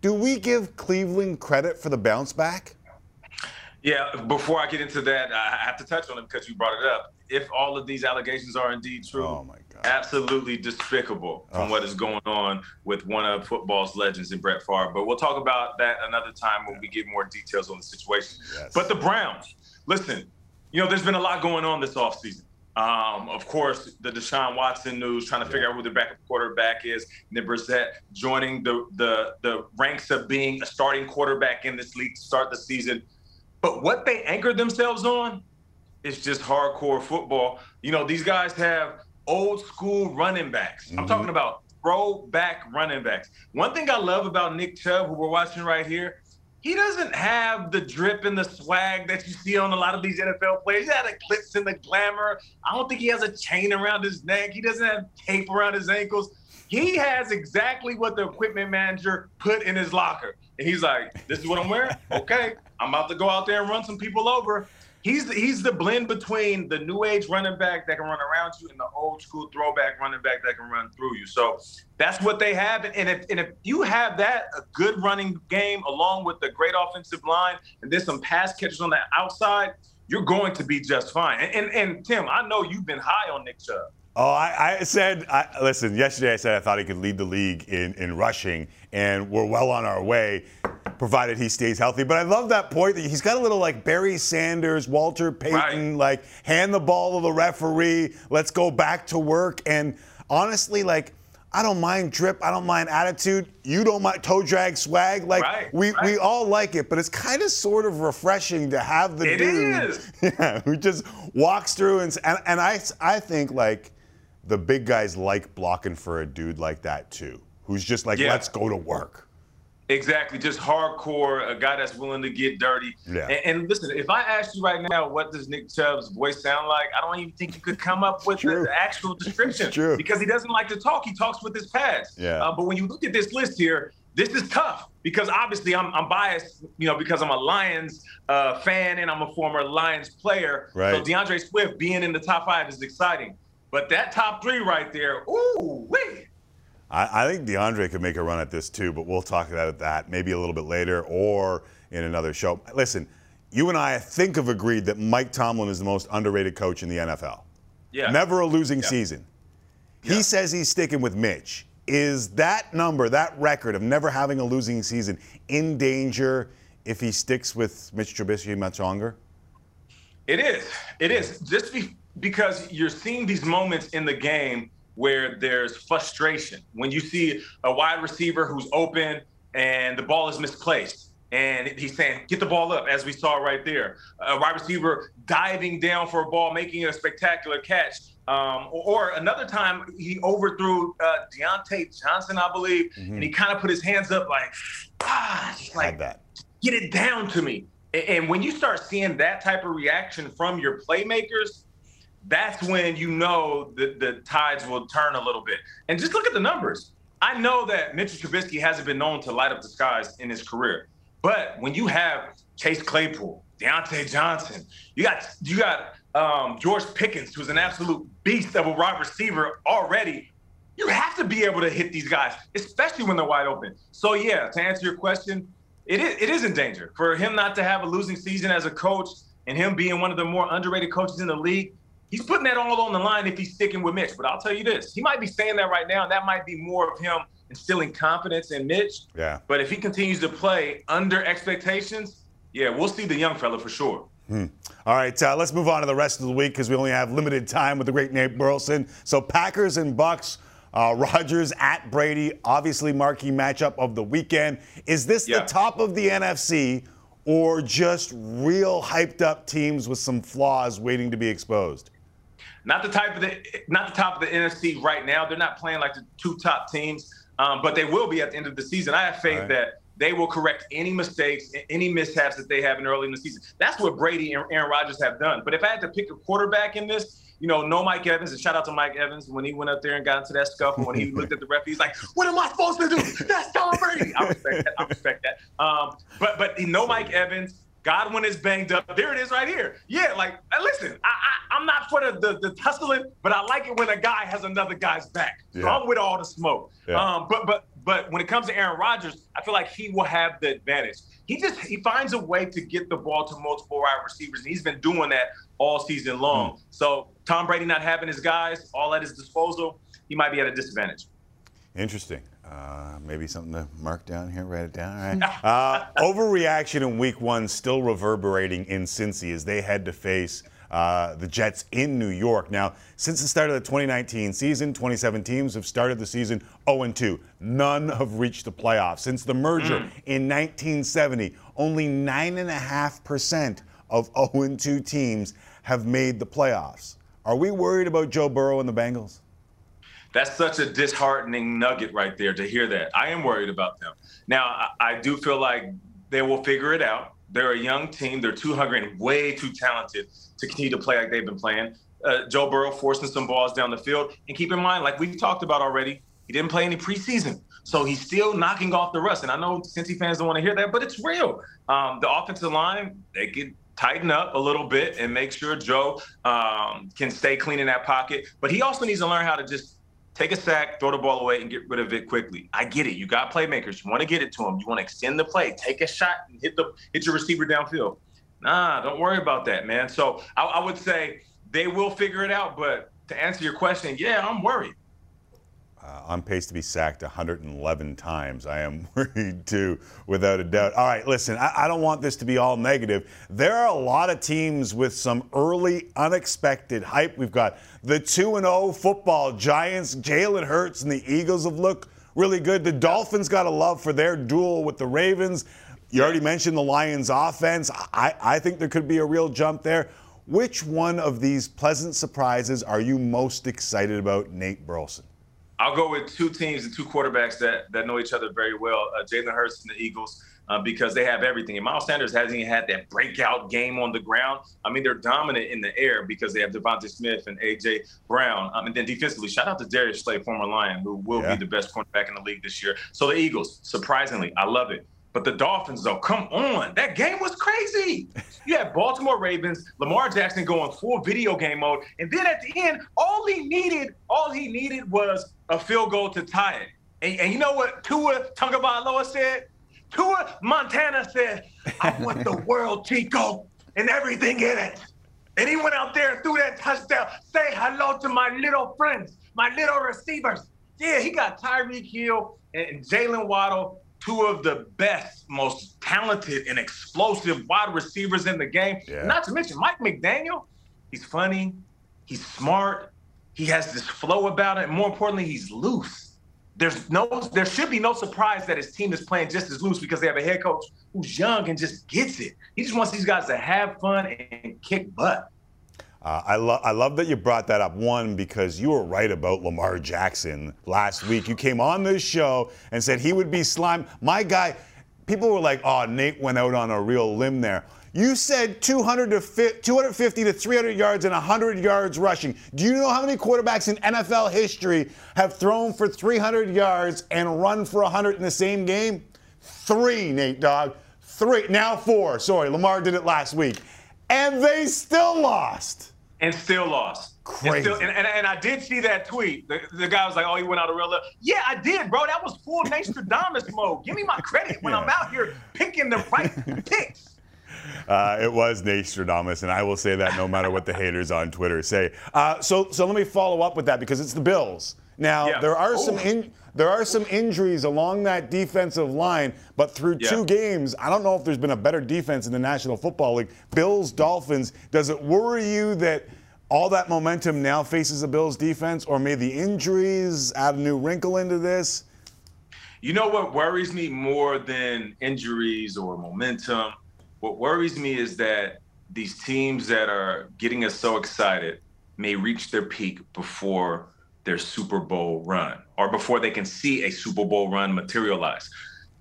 do we give Cleveland credit for the bounce back? Yeah, before I get into that, I have to touch on it because you brought it up. If all of these allegations are indeed true, Oh, my God. absolutely despicable from what is going on with one of football's legends in Brett Favre. But we'll talk about that another time when we get more details on the situation. Yes. But the Browns, listen, you know, there's been a lot going on this offseason. Um, of course, the Deshaun Watson news, trying to figure out who the backup quarterback is. Nick Brissett joining the, the the ranks of being a starting quarterback in this league to start the season. But what they anchored themselves on is just hardcore football. You know, these guys have old school running backs. I'm talking about throwback running backs. One thing I love about Nick Chubb, who we're watching right here, he doesn't have the drip and the swag that you see on a lot of these NFL players. He had the clips and the glamour. I don't think he has a chain around his neck. He doesn't have tape around his ankles. He has exactly what the equipment manager put in his locker. And he's like, this is what I'm wearing? Okay. I'm about to go out there and run some people over. He's he's the blend between the new age running back that can run around you and the old school throwback running back that can run through you. So that's what they have. And if and if you have that a good running game along with the great offensive line and there's some pass catchers on the outside, you're going to be just fine. And and, and Tim, I know you've been high on Nick Chubb. Oh, I, I said, I, listen, yesterday I said I thought he could lead the league in, in rushing, and we're well on our way, provided he stays healthy. But I love that point that he's got a little like Barry Sanders, Walter Payton, like hand the ball to the referee, let's go back to work. And honestly, like, I don't mind drip, I don't mind attitude. You don't mind toe drag swag. Like Right, we, we all like it, but it's kind of sort of refreshing to have the It dude is. <laughs> yeah, who just walks through and, and and I I think like the big guys like blocking for a dude like that too, who's just like Yeah. let's go to work. Exactly, just hardcore, a guy that's willing to get dirty. Yeah. And, and listen, if I asked you right now, what does Nick Chubb's voice sound like? I don't even think you could come up with the actual description true. because he doesn't like to talk. He talks with his pads. Yeah. Uh, but when you look at this list here, this is tough because obviously I'm, I'm biased, you know, because I'm a Lions uh, fan and I'm a former Lions player. Right. So D'Andre Swift being in the top five is exciting. But that top three right there, ooh, wait. I, I think D'Andre could make a run at this too, but we'll talk about that maybe a little bit later or in another show. Listen, you and I, I think have agreed that Mike Tomlin is the most underrated coach in the NFL. Yeah. Never a losing Yeah. season. He says he's sticking with Mitch. Is that number, that record of never having a losing season, in danger if he sticks with Mitch Trubisky much longer? It is. It is. Just be, because you're seeing these moments in the game where there's frustration. When you see a wide receiver who's open and the ball is misplaced, and he's saying, get the ball up, as we saw right there. A wide receiver diving down for a ball, making a spectacular catch. Um, or, or another time, he overthrew uh, Diontae Johnson, I believe, and he kind of put his hands up like, ah, like, that. get it down to me. And when you start seeing that type of reaction from your playmakers, that's when you know that the tides will turn a little bit. And just look at the numbers. I know that Mitchell Trubisky hasn't been known to light up the skies in his career, but when you have Chase Claypool, Diontae Johnson, you got you got um, George Pickens, who's an absolute beast of a wide receiver already. You have to be able to hit these guys, especially when they're wide open. So yeah, to answer your question, it is, it is in danger for him not to have a losing season as a coach and him being one of the more underrated coaches in the league. He's putting that all on the line if he's sticking with Mitch. But I'll tell you this, he might be saying that right now, and that might be more of him instilling confidence in Mitch. Yeah. But if he continues to play under expectations, yeah, we'll see the young fella for sure. Hmm. All right, uh, let's move on to the rest of the week because we only have limited time with the great Nate Burleson. So Packers and Bucks, uh, Rodgers at Brady, obviously marquee matchup of the weekend. Is this Yeah. the top of the NFC or just real hyped up teams with some flaws waiting to be exposed? Not the type of the not the top of the NFC right now. They're not playing like the two top teams, um, but they will be at the end of the season. I have faith Right. that they will correct any mistakes, any mishaps that they have in early in the season. That's what Brady and Aaron Rodgers have done. But if I had to pick a quarterback in this, you know, no Mike Evans, and shout out to Mike Evans when he went up there and got into that scuffle, when he <laughs> looked at the ref, he's like, "What am I supposed to do? That's Tom Brady." I respect that. I respect that. Um, but but no Mike Evans. Godwin is banged up. There it is right here. Yeah, like uh, listen, I, I, I'm not for the, the the tussling, but I like it when a guy has another guy's back. So Yeah. I'm with all the smoke. Yeah. Um, but but but when it comes to Aaron Rodgers, I feel like he will have the advantage. He just he finds a way to get the ball to multiple wide receivers, and he's been doing that all season long. Hmm. So Tom Brady not having his guys all at his disposal, he might be at a disadvantage. Interesting. Uh, maybe something to mark down here, write it down. All right. <laughs> Uh, overreaction in week one still reverberating in Cincy as they head to face uh, the Jets in New York. Now, since the start of the 2019 season, 27 teams have started the season 0 2. None have reached the playoffs. Since the merger in 1970, only 9.5% of 0 2 teams have made the playoffs. Are we worried about Joe Burrow and the Bengals? That's such a disheartening nugget right there to hear that. I am worried about them. Now, I, I do feel like they will figure it out. They're a young team. They're too hungry and way too talented to continue to play like they've been playing. Uh, Joe Burrow forcing some balls down the field. And keep in mind, like we've talked about already, he didn't play any preseason. So he's still knocking off the rust. And I know Cincy fans don't want to hear that, but it's real. Um, the offensive line, they could tighten up a little bit and make sure Joe um, can stay clean in that pocket. But he also needs to learn how to just take a sack, throw the ball away, and get rid of it quickly. I get it. You got playmakers. You want to get it to them. You want to extend the play, take a shot, and hit the hit your receiver downfield. Nah, don't worry about that, man. So I, I would say they will figure it out. But to answer your question, yeah, I'm worried. Uh, on pace to be sacked 111 times. I am <laughs> worried too, without a doubt. All right, listen, I, I don't want this to be all negative. There are a lot of teams with some early, unexpected hype. We've got the 2 0 football Giants, Jalen Hurts, and the Eagles have looked really good. The Dolphins got a love for their duel with the Ravens. You already mentioned the Lions' offense. I, I think there could be a real jump there. Which one of these pleasant surprises are you most excited about, Nate Burleson? I'll go with two teams and two quarterbacks that, that know each other very well. Uh, Jalen Hurts and the Eagles, uh, because they have everything. And Miles Sanders hasn't even had that breakout game on the ground. I mean, they're dominant in the air because they have DeVonta Smith and A.J. Brown. Um, and then defensively, shout out to Darius Slay, former Lion, who will yeah. be the best cornerback in the league this year. So the Eagles, surprisingly, I love it. But the Dolphins, though, come on. That game was crazy. You had Baltimore Ravens, Lamar Jackson going full video game mode. And then at the end, all he needed, all he needed was a field goal to tie it. And, and you know what Tua Tagovailoa said? Tua Montana said, I want the <laughs> world, Chico, and everything in it. And he went out there and threw that touchdown. Say hello to my little friends, my little receivers. Yeah, he got Tyreek Hill and Jaylen Waddle two of the best, most talented, and explosive wide receivers in the game. Yeah. Not to mention Mike McDaniel. He's funny, he's smart, he has this flow about it, and more importantly, he's loose. There's no, there should be no surprise that his team is playing just as loose because they have a head coach who's young and just gets it. He just wants these guys to have fun and kick butt. Uh, I, lo- I love that you brought that up. One, because you were right about Lamar Jackson last week. You came on this show and said he would be slime. My guy, people were like, oh, Nate went out on a real limb there. You said 200 to fi- 250 to 300 yards and 100 yards rushing. Do you know how many quarterbacks in NFL history have thrown for 300 yards and run for 100 in the same game? Three, Nate Dog. Three. Now four. Sorry, Lamar did it last week. And they still lost and still lost. Crazy. And, still, and, and, and, I did see that tweet. The, the, guy was like, "Oh, he went out of real level." Yeah, I did, bro. That was full Nostradamus mode. Give me my credit when yeah. I'm out here picking the right <laughs> picks. Uh, it was Nostradamus, and I will say that no matter what the haters on Twitter say. Uh, so, so let me follow up with that because it's the Bills. Now yeah. there are Ooh. some in, there are some injuries along that defensive line, but through yeah. two games, I don't know if there's been a better defense in the National Football League. Bills, Dolphins. Does it worry you that all that momentum now faces the Bills defense, or may the injuries add a new wrinkle into this? You know what worries me more than injuries or momentum? What worries me is that these teams that are getting us so excited may reach their peak before their Super Bowl run or before they can see a Super Bowl run materialize.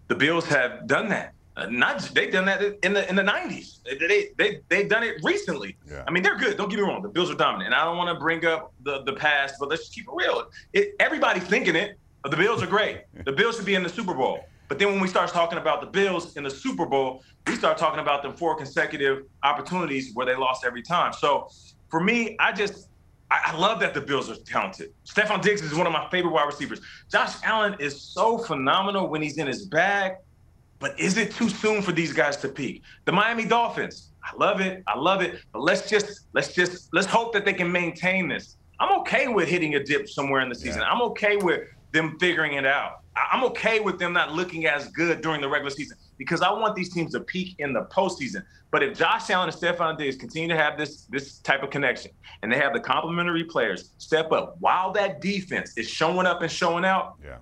The Bills have done that. Uh, not they've done that in the in the 90s. They they they've done it recently. Yeah. I mean, they're good. Don't get me wrong. The Bills are dominant, and I don't want to bring up the the past, but let's just keep it real. It, everybody's thinking it. The Bills are great. <laughs> The Bills should be in the Super Bowl. But then when we start talking about the Bills in the Super Bowl, we start talking about the four consecutive opportunities where they lost every time. So for me, I just I, I love that the Bills are talented. Stefon Diggs is one of my favorite wide receivers. Josh Allen is so phenomenal when he's in his bag, but is it too soon for these guys to peak? The Miami Dolphins, I love it. I love it. But let's just let's just let's hope that they can maintain this. I'm okay with hitting a dip somewhere in the season. Yeah. I'm okay with them figuring it out. I'm okay with them not looking as good during the regular season because I want these teams to peak in the postseason. But if Josh Allen and Stefon Diggs continue to have this this type of connection and they have the complementary players step up while that defense is showing up and showing out, yeah.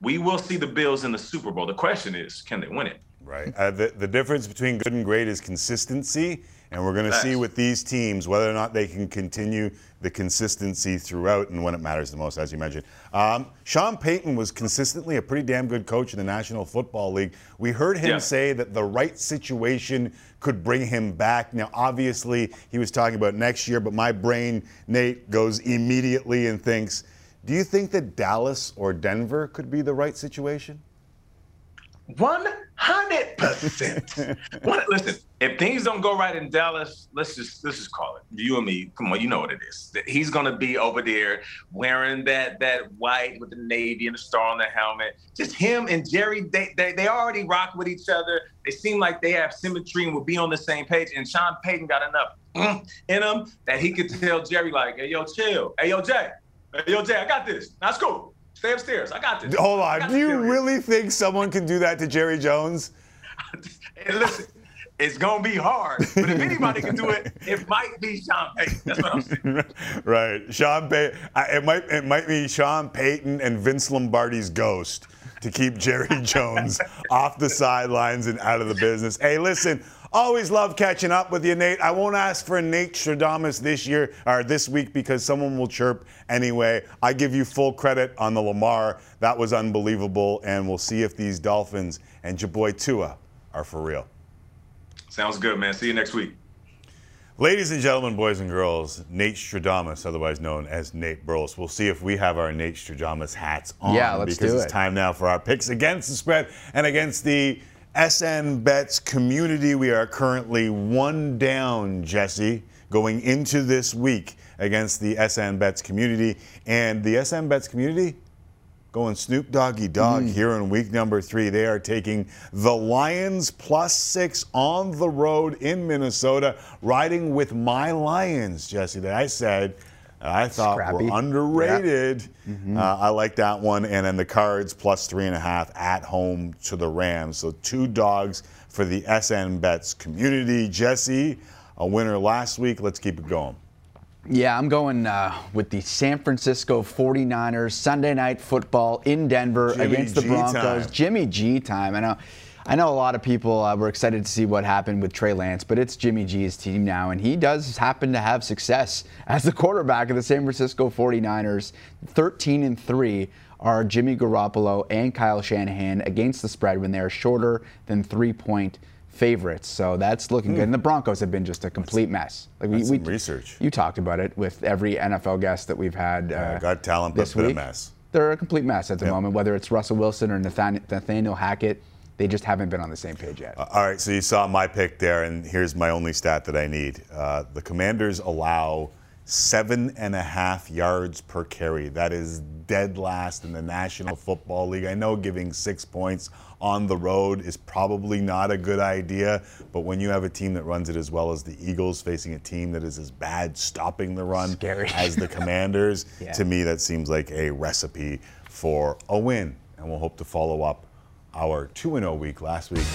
we will see the Bills in the Super Bowl. The question is, can they win it? Right. Uh, the, the difference between good and great is consistency. And we're going to see with these teams whether or not they can continue the consistency throughout and when it matters the most, as you mentioned. Um, Sean Payton was consistently a pretty damn good coach in the National Football League. We heard him yeah. say that the right situation could bring him back. Now, obviously, he was talking about next year, but my brain, Nate, goes immediately and thinks, do you think that Dallas or Denver could be the right situation? One hundred percent. <laughs> Listen, if things don't go right in Dallas, let's just let's just call it. You and me, come on, you know what it is. He's gonna be over there wearing that that white with the navy and the star on the helmet. Just him and Jerry, they they, they already rock with each other. They seem like they have symmetry and will be on the same page. And Sean Payton got enough mm, in him that he could tell Jerry like, "Hey, yo, chill. Hey, yo, Jay. Hey, yo, Jay, I got this. Now let's go." Stay upstairs. I got this. Hold on. Do you really think someone can do that to Jerry Jones? <laughs> hey, listen, it's gonna be hard, but if anybody can do it, it might be Sean Payton. That's what I'm saying. <laughs> right, Sean Payton. It might it might be Sean Payton and Vince Lombardi's ghost to keep Jerry <laughs> Jones off the sidelines and out of the business. Hey, listen, Always love catching up with you, Nate. I won't ask for Nate Stradamus this year or this week because someone will chirp anyway. I give you full credit on the Lamar. That was unbelievable, and we'll see if these Dolphins and your boy Tua are for real. Sounds good, man. See you next week. Ladies and gentlemen, boys and girls, Nate Stradamus, otherwise known as Nate Burles. We'll see if we have our Nate Stradamus hats on. Yeah, let's because do it's time now for our picks against the spread and against the SN Bets community. We are currently one down, Jesse, going into this week against the SN Bets community. And the SN Bets community going Snoop Doggy Dog Mm. here in week number three. They are taking the Lions plus six on the road in Minnesota, riding with my Lions, Jesse, that I said I thought Scrappy. were underrated. Mhm. Uh, I like that one. And then the Cards plus three and a half at home to the Rams. So two dogs for the SN Bets community. Jesse, a winner last week. Let's keep it going. Yeah, I'm going uh, with the San Francisco 49ers Sunday night football in Denver Jimmy against the G Broncos. time. Jimmy G time. I know. I know a lot of people uh, were excited to see what happened with Trey Lance, but it's Jimmy G's team now, and he does happen to have success <laughs> as the quarterback of the San Francisco 49ers. 13 and 3 are Jimmy Garoppolo and Kyle Shanahan against the spread when they're shorter than three point favorites. So that's looking good. And the Broncos have been just a complete mess. Like Hmm. that's some research. You talked about it with every NFL guest that we've had. Uh, got talent, but this been a mess. They're a complete mess at the moment. Whether it's Russell Wilson or Nathan- Nathaniel Hackett, they just haven't been on the same page yet. Uh, All right, so you saw my pick there, and here's my only stat that I need. Uh, the Commanders allow seven and a half yards per carry. That is dead last in the National Football League. I know giving six points on the road is probably not a good idea, but when you have a team that runs it as well as the Eagles facing a team that is as bad stopping the run Scary. <laughs> as the Commanders, <laughs> Yeah. to me that seems like a recipe for a win. And we'll hope to follow up our 2 0 week last week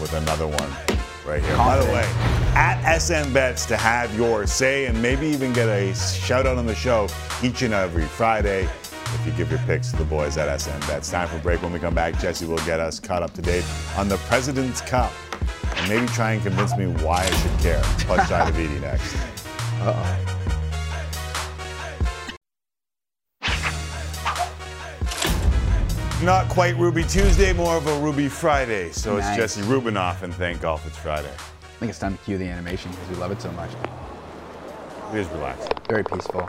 with another one right here. By the way, at SN Bets to have your say and maybe even get a shout out on the show each and every Friday if you give your picks to the boys at SN Bets. Time for a break. When we come back, Jesse will get us caught up to date on the President's Cup and maybe try and convince me why I should care. Plus, <laughs> Davidi next. Uh Not quite Ruby Tuesday, more of a Ruby Friday. So Nice. it's Jesse Rubinoff and thank golf it's Friday. I think it's time to cue the animation because we love it so much. Please relax. Very peaceful.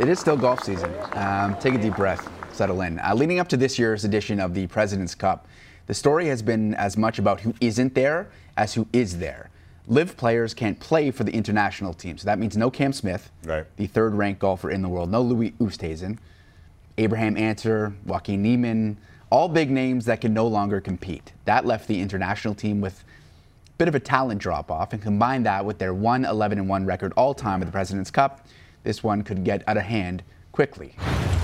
It is still golf season. Um, take a deep breath, settle in. Uh, leading up to this year's edition of the President's Cup, the story has been as much about who isn't there as who is there. LIV players can't play for the international team, so that means no Cam Smith, Right. the third-ranked golfer in the world, no Louis Oosthuizen, Abraham Ancer, Joaquin Niemann, all big names that can no longer compete. That left the international team with a bit of a talent drop off, and combine that with their 1 11 1 record all time at the President's Cup, this one could get out of hand quickly.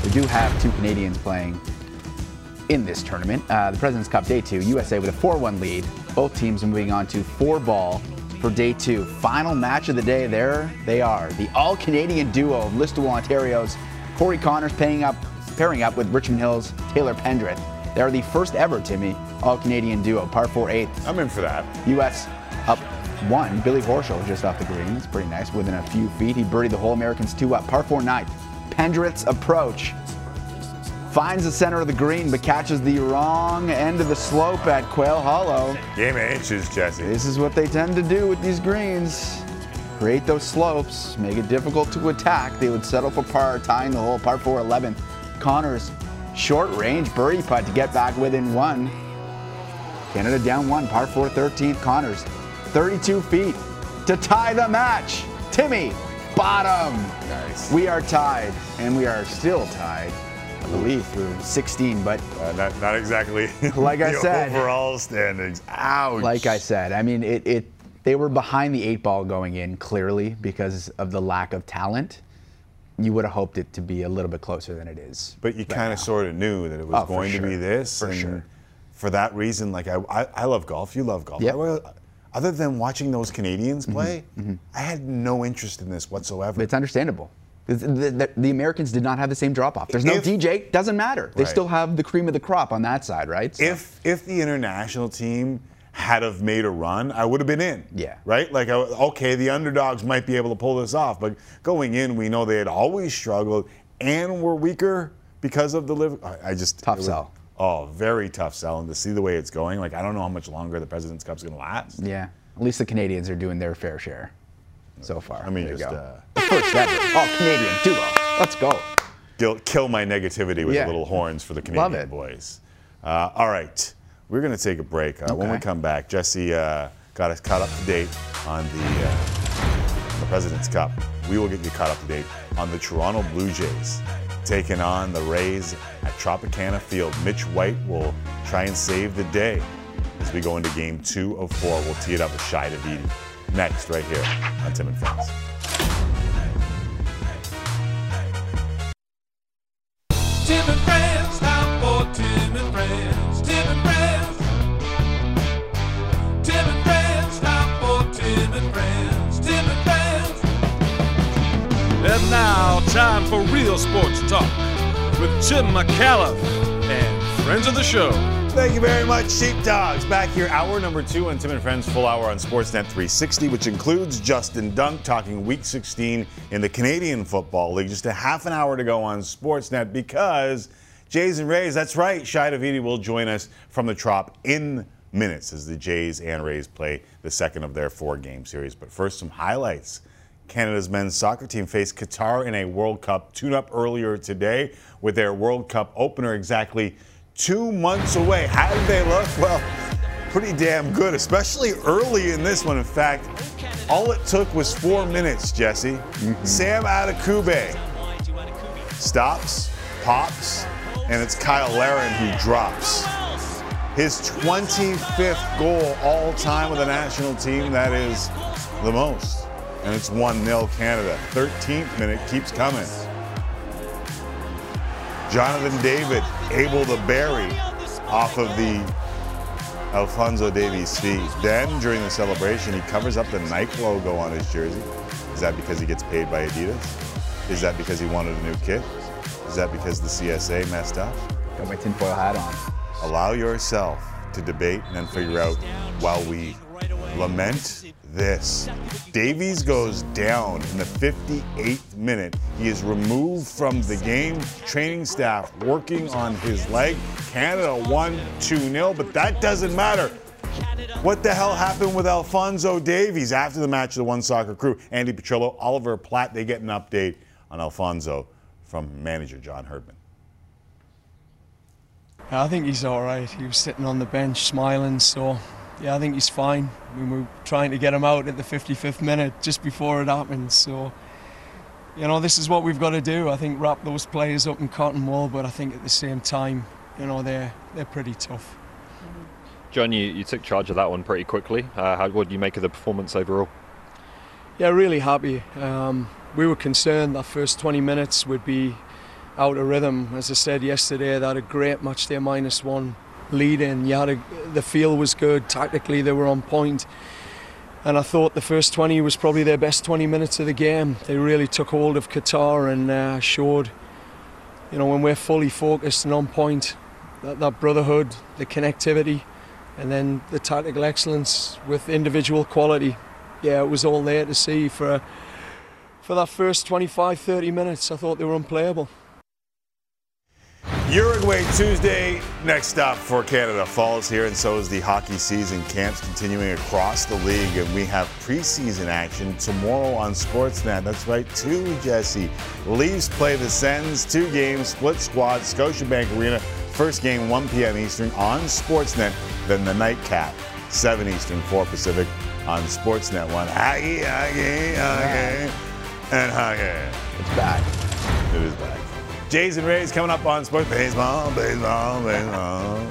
We do have two Canadians playing in this tournament. Uh, the President's Cup Day 2, USA with a 4 1 lead. Both teams are moving on to four ball for Day 2. Final match of the day, there they are. The all Canadian duo of Listowel, Ontario's Corey Conners paying up, pairing up with Richmond Hill's Taylor Pendrith. They are the first ever, Timmy, all Canadian duo, par 4 8th. I'm in for that. U.S. up one. Billy Horschel just off the green. It's pretty nice. Within a few feet, he birdied the whole Americans two up. Par 4 ninth. Pendrith's approach finds the center of the green, but catches the wrong end of the slope at Quail Hollow. Game of inches, Jesse. This is what they tend to do with these greens. Create those slopes, make it difficult to attack. They would settle for par, tying the hole, par 4 11th. Conners, short range birdie putt to get back within one. Canada down one, par 4 13th. Conners, 32 feet to tie the match. Timmy, bottom. Nice. We are tied, and we are still tied, I believe, through 16, but Uh, not, not exactly <laughs> Like I said. overall standings. Ouch. Like I said, I mean, it, it they were behind the eight ball going in clearly because of the lack of talent. You would have hoped it to be a little bit closer than it is. But you right kind of sort of knew that it was Oh, going to be this. For and sure. For that reason, like I, I, I love golf. You love golf. Yep. I other than watching those Canadians Mm-hmm. play, I had no interest in this whatsoever. It's understandable. The, the, the- the Americans did not have the same drop off. There's no If- DJ, doesn't matter. They Right. still have the cream of the crop on that side, right? So- if if the international team had have made a run, I would have been in. Yeah. Right? Like, okay, the underdogs might be able to pull this off, but going in, we know they had always struggled and were weaker because of the LIV. I, just Tough was- sell. Oh, very tough sell, and to see the way it's going, like I don't know how much longer the President's Cup's going to last. Yeah. At least the Canadians are doing their fair share so far. I mean, There you just go. uh, First ever. Oh, Canadian duo. Let's go. kill, kill my negativity with Yeah. little horns for the Canadian boys. Uh, all right, we're going to take a break. Uh, When we come back, Jesse uh, got us caught up to date on the, uh, the President's Cup. We will get you caught up to date on the Toronto Blue Jays taking on the Rays at Tropicana Field. Mitch White will try and save the day as we go into game two of four. We'll tee it up with Shi Davidi next, right here on Tim and Friends. Tim and Friends, now, time for real sports talk with Tim McAuliffe and friends of the show. Thank you very much, Sheepdogs. Back here, hour number two on Tim and Friends Full Hour on Sportsnet 360, which includes Justin Dunk talking Week 16 in the Canadian Football League. Just a half an hour to go on Sportsnet because Jays and Rays, that's right, Shi Davidi will join us from the Trop in minutes as the Jays and Rays play the second of their four-game series. But first, some highlights. Canada's men's soccer team faced Qatar in a World Cup tune-up earlier today with their World Cup opener exactly two months away. How did they look? Well, pretty damn good, especially early in this one. In fact, all it took was four minutes, Jesse. Mm-hmm. Sam Adekugbe stops, pops, and it's Cyle Larin who drops. His 25th goal all time with the national team. That is the most. And it's 1 0 Canada. 13th minute keeps coming. Jonathan David able to bury off of the Alfonso Davies feet. Then during the celebration, he covers up the Nike logo on his jersey. Is that because he gets paid by Adidas? Is that because he wanted a new kit? Is that because the CSA messed up? Got my tinfoil hat on. Allow yourself to debate and then figure out while we lament this. Davies goes down in the 58th minute. He is removed from the game. Training staff working on his leg. Canada 1 2 0, but that doesn't matter. What the hell happened with Alfonso Davies after the match of the One Soccer crew? Andi Petrillo, Oliver Platt, they get an update on Alfonso from manager John Herdman. I think he's all right. He was sitting on the bench smiling, so yeah, I think he's fine. I mean, we were trying to get him out at the 55th minute just before it happened, so you know, this is what we've got to do. I think wrap those players up in cotton wool, but I think at the same time, you know, they're they're pretty tough. John, you, you took charge of that one pretty quickly. Uh, how, what do you make of the performance overall? Yeah, really happy. Um, we were concerned that first 20 minutes would be out of rhythm. As I said yesterday, they had a great match there, minus one lead in. You had a, the feel was good. Tactically, they were on point. And I thought the first 20 was probably their best 20 minutes of the game. They really took hold of Qatar and uh, showed, you know, when we're fully focused and on point, that, that brotherhood, the connectivity, and then the tactical excellence with individual quality. Yeah, it was all there to see for for that first 25, 30 minutes. I thought they were unplayable. Uruguay Tuesday, next stop for Canada Falls here, and so is the hockey season. Camps continuing across the league, and we have preseason action tomorrow on Sportsnet. That's right, two, Jesse. Leafs play the Sens, two games, split squad, Scotiabank Arena. First game, 1 p.m. Eastern on Sportsnet, then the nightcap, 7 Eastern, 4 Pacific on Sportsnet 1. Hockey, hockey, hockey, and hockey. It's back. It is back. Jays and Rays coming up on Sports Baseball, Baseball, Baseball.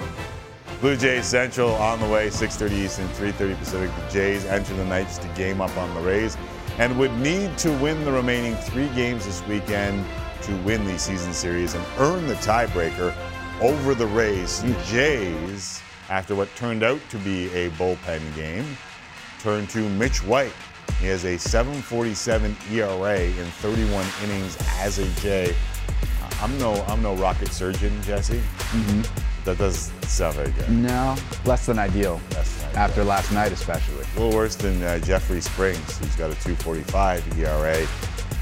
Blue Jays Central on the way, 6:30 Eastern, 3:30 Pacific. The Jays enter the night just to game up on the Rays, and would need to win the remaining three games this weekend to win the season series and earn the tiebreaker over the Rays. The Jays, after what turned out to be a bullpen game, turn to Mitch White. He has a 7.47 ERA in 31 innings as a J. I'm no, I'm no rocket surgeon, Jesse. Mm-hmm. That doesn't sound very good. No, less than ideal. Less than after last night, especially. A little worse than uh, Jeffrey Springs, who's got a 245 ERA.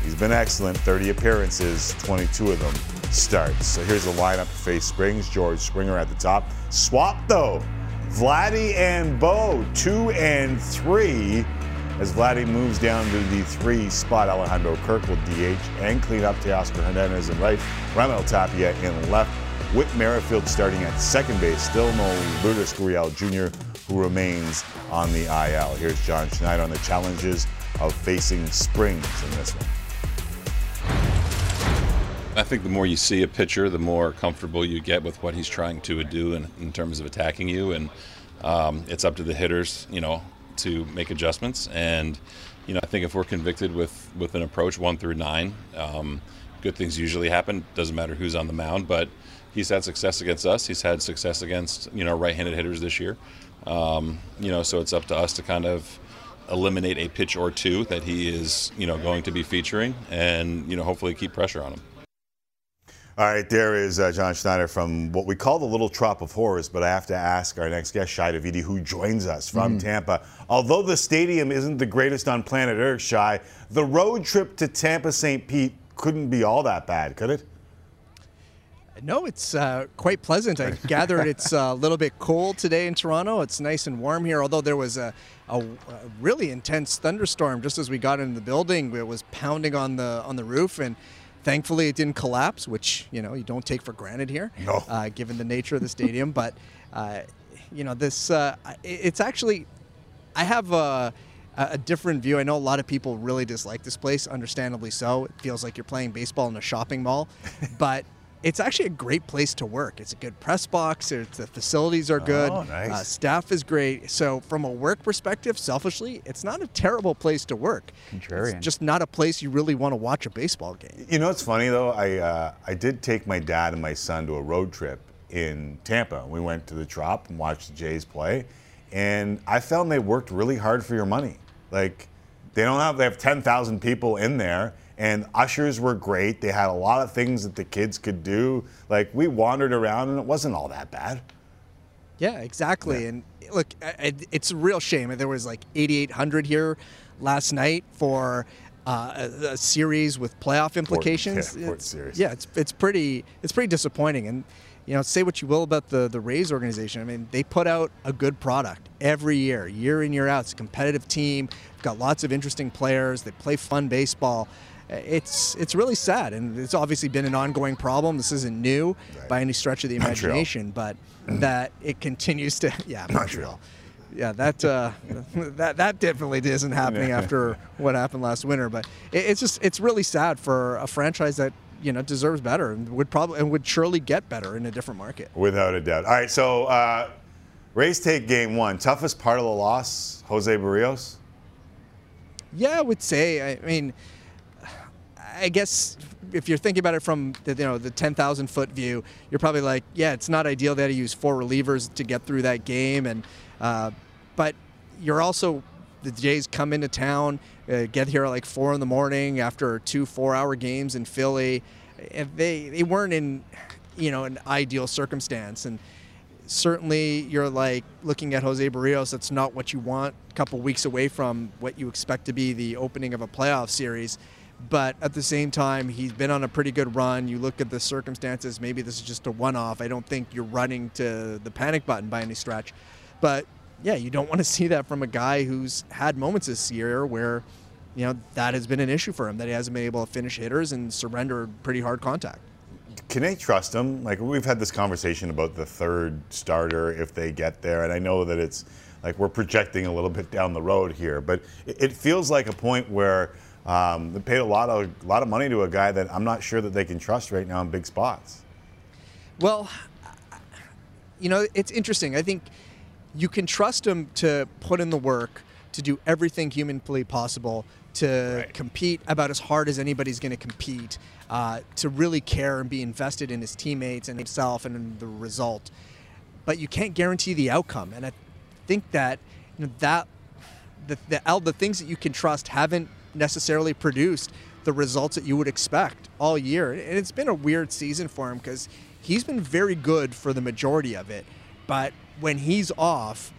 He's been excellent, 30 appearances, 22 of them starts. So here's the lineup to face Springs. George Springer at the top. Swap though. Vladdy and Bo, two and three. As Vladdy moves down to the three spot, Alejandro Kirk will DH and clean up Teoscar Hernandez in right, Raimel Tapia in left. Whit Merrifield starting at second base. Still no Lourdes Gurriel Jr., who remains on the IL. Here's John Schneider on the challenges of facing Springs in this one. I think the more you see a pitcher, the more comfortable you get with what he's trying to do in, in terms of attacking you, and um, it's up to the hitters, you know, to make adjustments. And you know, I think if we're convicted with with an approach one through nine, um, good things usually happen. Doesn't matter who's on the mound, but he's had success against us. He's had success against you know right-handed hitters this year. Um, you know, so it's up to us to kind of eliminate a pitch or two that he is you know going to be featuring, and you know hopefully keep pressure on him. All right, there is uh, John Schneider from what we call the Little Trop of Horrors, but I have to ask our next guest, Shi Davidi, who joins us from mm. Tampa. Although the stadium isn't the greatest on planet Earth, Shi, the road trip to Tampa St. Pete couldn't be all that bad, could it? No, it's uh, quite pleasant. I <laughs> gathered it's a little bit cold today in Toronto. It's nice and warm here, although there was a, a, a, really intense thunderstorm just as we got into the building. It was pounding on the on the roof, and Thankfully, it didn't collapse, which you know you don't take for granted here, no. uh, given the nature of the stadium. but uh, you know, this uh, it's actually I have a, a, different view. I know a lot of people really dislike this place, understandably so. It feels like you're playing baseball in a shopping mall, <laughs> but it's actually a great place to work. It's a good press box. It's, the facilities are good. Oh, nice. uh, staff is great. So from a work perspective, selfishly, it's not a terrible place to work. Contrarian. It's just not a place you really want to watch a baseball game. You know, it's funny though. I uh, I did take my dad and my son to a road trip in Tampa. We went to the Trop and watched the Jays play, and I found they worked really hard for your money. Like they don't have they have ten thousand people in there and ushers were great. They had a lot of things that the kids could do. Like we wandered around and it wasn't all that bad. Yeah, exactly. Yeah. And look, it's a real shame. There was like 8,800 here last night for uh, a, a, series with playoff implications. Port, yeah, Port series. yeah, it's it's pretty it's pretty disappointing. And you know, say what you will about the the Rays organization. I mean, they put out a good product every year, year in year out. It's a competitive team. Got lots of interesting players. They play fun baseball it's it's really sad, and it's obviously been an ongoing problem. This isn't new right. by any stretch of the imagination, Montreal. but <clears throat> that it continues to <laughs> yeah Montreal. Montreal. Yeah, that uh, <laughs> that that definitely isn't happening after what happened last winter. But it, it's just it's really sad for a franchise that you know deserves better and would probably and would surely get better in a different market. Without a doubt. All right, so uh, Rays take game one. Toughest part of the loss, Jose Berrios. Yeah, I would say. I mean I guess if you're thinking about it from the, you know the 10,000 foot view, you're probably like, yeah, it's not ideal that he used four relievers to get through that game, and uh, but you're also the Jays come into town, uh, get here at like four in the morning after two four-hour games in Philly. If they they weren't in you know an ideal circumstance, and certainly you're like looking at Jose Berrios. That's not what you want. A couple weeks away from what you expect to be the opening of a playoff series but at the same time, he's been on a pretty good run. You look at the circumstances, maybe this is just a one off. I don't think you're running to the panic button by any stretch. But yeah, you don't want to <laughs> see that from a guy who's had moments this year where, you know, that has been an issue for him, that he hasn't been able to finish hitters and surrender pretty hard contact. Can they trust him? Like, we've had this conversation about the third starter if they get there, and I know that it's like we're projecting a little bit down the road here, but it feels like a point where um, they paid a lot of a lot of money to a guy that I'm not sure that they can trust right now in big spots. Well, you know, it's interesting. I think you can trust him to put in the work to do everything humanly possible to right. compete about as hard as anybody's going to compete, uh, to really care and be invested in his teammates and himself and in the result. But you can't guarantee the outcome, and I think that you know, that the, the the things that you can trust haven't necessarily produced the results that you would expect all year. And it's been a weird season for him because he's been very good for the majority of it. But when he's off,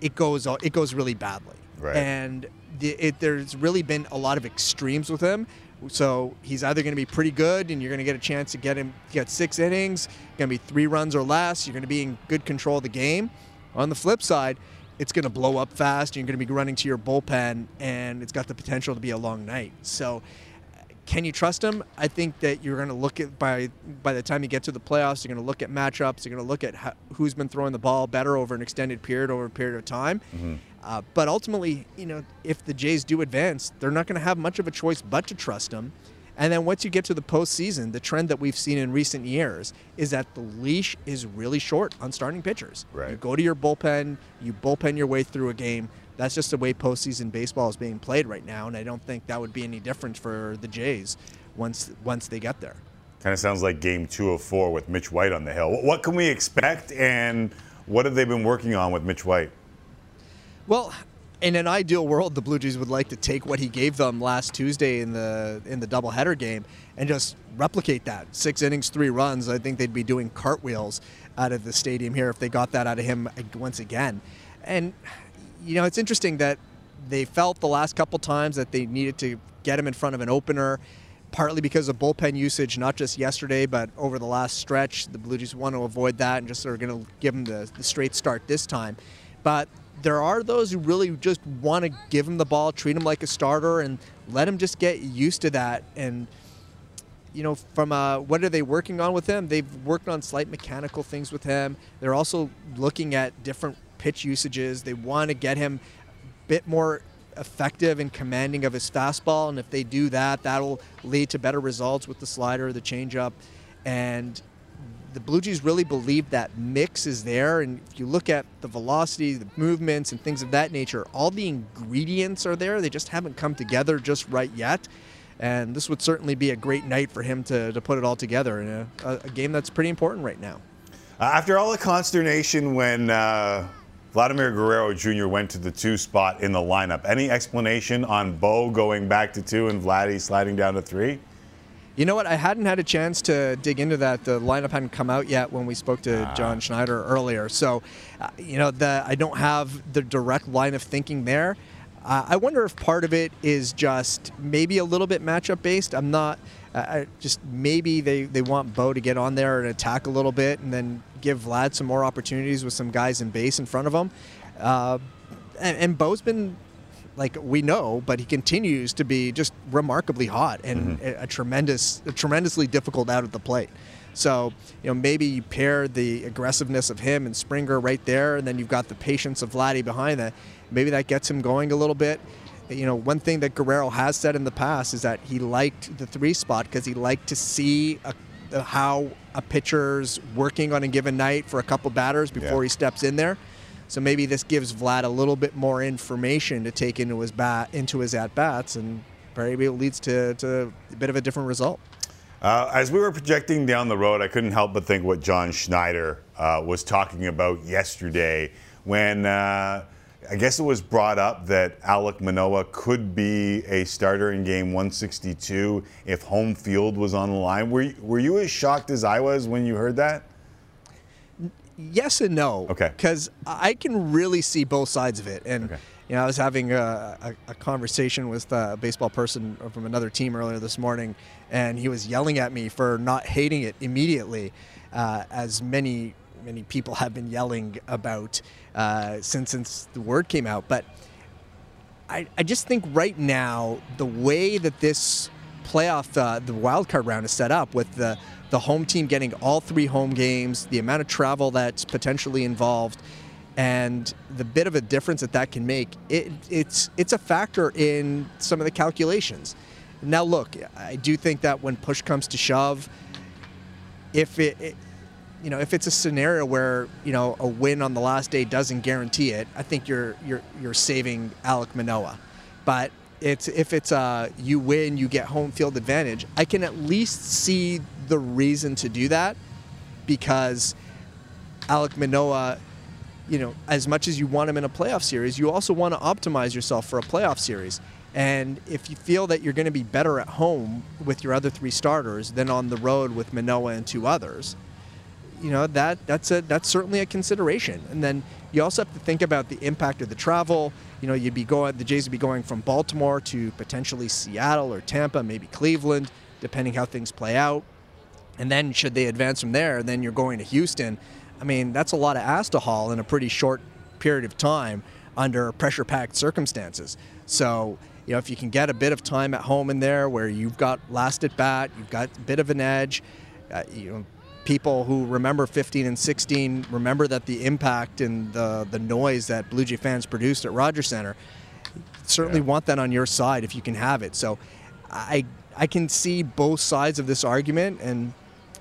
it goes it goes really badly. Right. And the, it, there's really been a lot of extremes with him. So he's either going to be pretty good, and you're going to get a chance to get him get six innings, going to be three runs or less. You're going to be in good control of the game. On the flip side, it's going to blow up fast. You're going to be running to your bullpen, and it's got the potential to be a long night. So, can you trust him? I think that you're going to look at by by the time you get to the playoffs, you're going to look at matchups. You're going to look at how, who's been throwing the ball better over an extended period, over a period of time. Mm-hmm. Uh, but ultimately, you know, if the Jays do advance, they're not going to have much of a choice but to trust him. And then once you get to the postseason, the trend that we've seen in recent years is that the leash is really short on starting pitchers. Right. You go to your bullpen, you bullpen your way through a game. That's just the way postseason baseball is being played right now, and I don't think that would be any different for the Jays once once they get there. Kind of sounds like game two of four with Mitch White on the hill. What can we expect, and what have they been working on with Mitch White? Well, in an ideal world, the Blue Jays would like to take what he gave them last Tuesday in the in the doubleheader game and just replicate that. Six innings, three runs. I think they'd be doing cartwheels out of the stadium here if they got that out of him once again. And you know, it's interesting that they felt the last couple times that they needed to get him in front of an opener, partly because of bullpen usage, not just yesterday, but over the last stretch. The Blue Jays want to avoid that and just are going to give him the, the straight start this time. But there are those who really just want to give him the ball, treat him like a starter, and let him just get used to that. And you know, from uh, what are they working on with him? They've worked on slight mechanical things with him. They're also looking at different pitch usages. They want to get him a bit more effective and commanding of his fastball, and if they do that, that'll lead to better results with the slider, the changeup, and the Blue Jays really believe that mix is there. And if you look at the velocity, the movements, and things of that nature, all the ingredients are there. They just haven't come together just right yet. And this would certainly be a great night for him to, to put it all together in a, a game that's pretty important right now. Uh, after all the consternation when uh, Vladimir Guerrero Jr. went to the two spot in the lineup, any explanation on Bo going back to two and Vladdy sliding down to three? You know what? I hadn't had a chance to dig into that. The lineup hadn't come out yet when we spoke to Ah. John Schneider earlier. So, uh, you know, the, I don't have the direct line of thinking there. Uh, I wonder if part of it is just maybe a little bit matchup based. I'm not. Uh, I just maybe they, they want Bo to get on there and attack a little bit, and then give Vlad some more opportunities with some guys in base in front of him. Uh, and, and Bo's been like we know, but he continues to be just remarkably hot and mm-hmm. a, a tremendous, a tremendously difficult out at the plate. So you know maybe you pair the aggressiveness of him and Springer right there, and then you've got the patience of Vladdy behind that. Maybe that gets him going a little bit. You know, one thing that Guerrero has said in the past is that he liked the three spot because he liked to see a, a- how a pitcher's working on a given night for a couple batters before Yeah. he steps in there. So maybe this gives Vlad a little bit more information to take into his bat into his at bats, and maybe it leads to, to a bit of a different result. Uh, as we were projecting down the road, I couldn't help but think what John Schneider uh, was talking about yesterday when uh, I guess it was brought up that Alek Manoah could be a starter in game 162 if home field was on the line. Were you, were you as shocked as I was when you heard that? Yes and no. Okay. Because I can really see both sides of it. And, you know, I was having a, a, a conversation with a baseball person from another team earlier this morning, and he was yelling at me for not hating it immediately, uh, as many, many people have been yelling about uh, since, since the word came out. But I, I just think right now, the way that this playoff, uh, the wild card round is set up with the, the home team getting all three home games, the amount of travel that's potentially involved, and the bit of a difference that that can make, it, it's, it's a factor in some of the calculations. Now, look, I do think that when push comes to shove, if it, it you know, if it's a scenario where you know a win on the last day doesn't guarantee it, I think you're you're you're saving Alek Manoah. But it's if it's a you win, you get home field advantage. I can at least see the reason to do that because Alek Manoah, you know, as much as you want him in a playoff series, you also want to optimize yourself for a playoff series. And if you feel that you're going to be better at home with your other three starters than on the road with Manoah and two others, you know that that's a that's certainly a consideration. And then you also have to think about the impact of the travel. You know, you'd be going the Jays would be going from Baltimore to potentially Seattle or Tampa, maybe Cleveland, depending how things play out. And then should they advance from there, then you're going to Houston. I mean, that's a lot of ass to haul in a pretty short period of time under pressure-packed circumstances. So, you know, if you can get a bit of time at home in there where you've got last at bat, you've got a bit of an edge, uh, you know, people who remember 15 and 16 remember that the impact and the the noise that Blue Jay fans produced at Rogers Center. Certainly yeah. want that on your side if you can have it. So, I I can see both sides of this argument and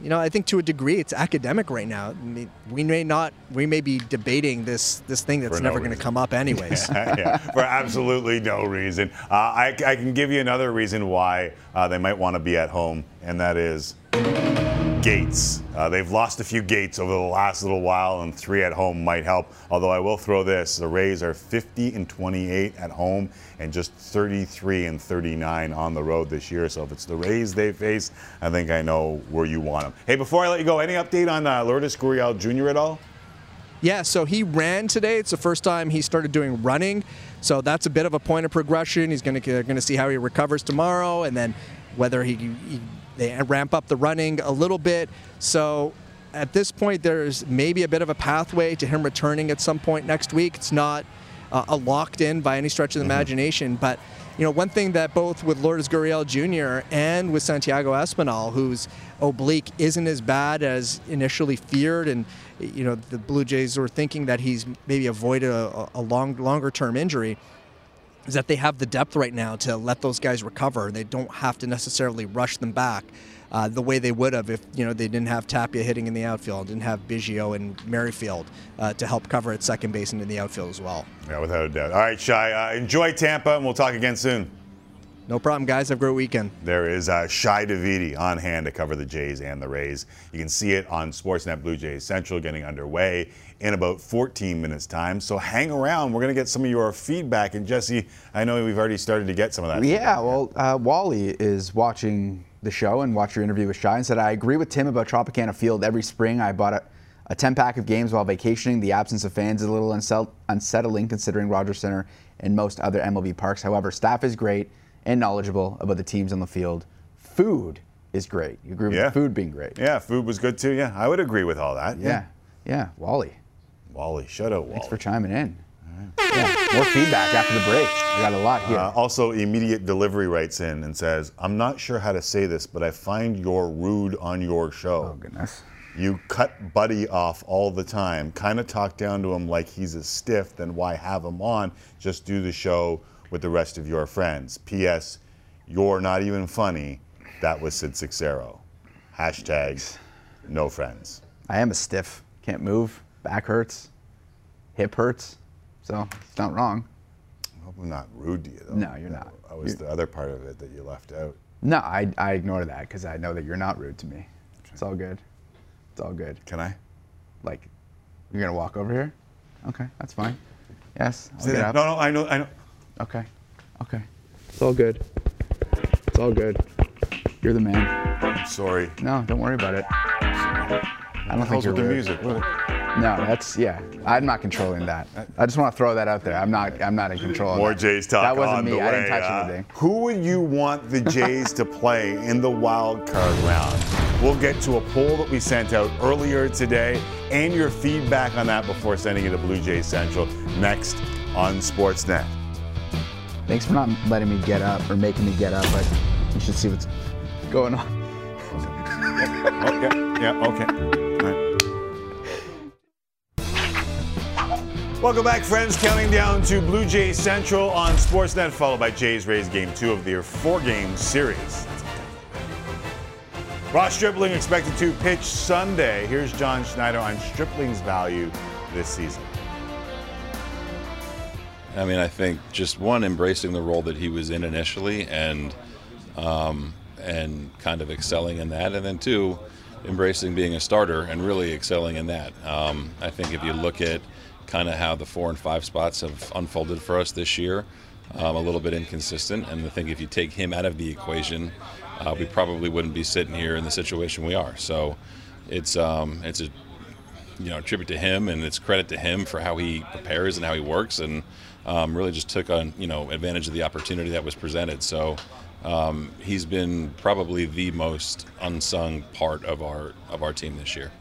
you know, I think to a degree it's academic right now. I mean, we may not, we may be debating this this thing that's no never going to come up anyways. <laughs> yeah, for absolutely no reason. Uh, I, I, can give you another reason why uh, they might want to be at home, and that is gates. Uh, they've lost a few gates over the last little while, and three at home might help. Although I will throw this: the Rays are 50 and 28 at home, and just 33 and 39 on the road this year. So if it's the Rays they face, I think I know where you want them. Hey, before I let you go, any update on uh, Lourdes Gurriel Jr. at all? Yeah, so he ran today. It's the first time he started doing running. So that's a bit of a point of progression. He's going to going to see how he recovers tomorrow, and then whether he, he they ramp up the running a little bit. So at this point, there's maybe a bit of a pathway to him returning at some point next week. It's not uh, a locked in by any stretch of the mm-hmm. imagination, but you know, one thing that both with Lourdes Gurriel Jr. and with Santiago Espinal, whose oblique isn't as bad as initially feared, and you know, the Blue Jays were thinking that he's maybe avoided a, a long, longer term injury is that they have the depth right now to let those guys recover. They don't have to necessarily rush them back uh, the way they would have if you know they didn't have Tapia hitting in the outfield, didn't have Biggio and Merrifield uh, to help cover at second base and in the outfield as well. Yeah, without a doubt. All right, Shi, uh, enjoy Tampa, and we'll talk again soon. No problem, guys. Have a great weekend. There is uh, Shi Davidi on hand to cover the Jays and the Rays. You can see it on Sportsnet Blue Jays Central getting underway in about 14 minutes time. So hang around. We're going to get some of your feedback. And Jesse, I know we've already started to get some of that. Yeah, well, uh, Wally is watching the show and watched your interview with Shi and said, I agree with Tim about Tropicana Field. Every spring I bought a, a 10 pack of games while vacationing. The absence of fans is a little unsettling considering Rogers Center and most other MLB parks. However, staff is great and knowledgeable about the teams on the field. Food is great. You agree with yeah. food being great? Yeah, food was good too. Yeah, I would agree with all that. Yeah, yeah, yeah. Wally. Wally, shut up, Wally. Thanks for chiming in. Yeah, more feedback after the break. I got a lot here. Uh, also, immediate delivery writes in and says, "I'm not sure how to say this, but I find you're rude on your show. Oh goodness." You cut Buddy off all the time. Kind of talk down to him like he's a stiff. Then why have him on? Just do the show with the rest of your friends. P.S. You're not even funny. That was Sid Seixeiro. Hashtags, no friends. I am a stiff. Can't move. Back hurts. Hip hurts. So it's not wrong. I hope I'm not rude to you, though. No, you're not. That was you're... the other part of it that you left out. No, I, I ignore that because I know that you're not rude to me. Okay. It's all good. It's all good. Can I? Like, you're gonna walk over here? Okay, that's fine. Yes. No, no, I know, I know. Okay. Okay. It's all good. It's all good. You're the man. I'm sorry. No, don't worry about it. I don't think you're with the music. No, that's yeah. I'm not controlling that. I just want to throw that out there. I'm not. I'm not in control. More of that. Jays talk That wasn't on me. The I didn't way. touch Uh, anything. who would you want the Jays to play in the wild card round? We'll get to a poll that we sent out earlier today and your feedback on that before sending it to Blue Jays Central next on Sportsnet. Thanks for not letting me get up or making me get up, but you should see what's going on. okay. Yeah. Okay. Welcome back, friends. Counting down to Blue Jays Central on Sportsnet, followed by Jays Rays Game 2 of their four game series. Ross Stripling expected to pitch Sunday. Here's John Schneider on Stripling's value this season. I mean, I think just one embracing the role that he was in initially, and um, and kind of excelling in that, and then two, embracing being a starter and really excelling in that. Um, I think if you look at kind of how the four and five spots have unfolded for us this year. Um, a little bit inconsistent, and I think if you take him out of the equation, uh, we probably wouldn't be sitting here in the situation we are. So, it's um, it's a you know, tribute to him, and it's credit to him for how he prepares and how he works, and um, really just took on you know advantage of the opportunity that was presented. So um, he's been probably the most unsung part of our of our team this year.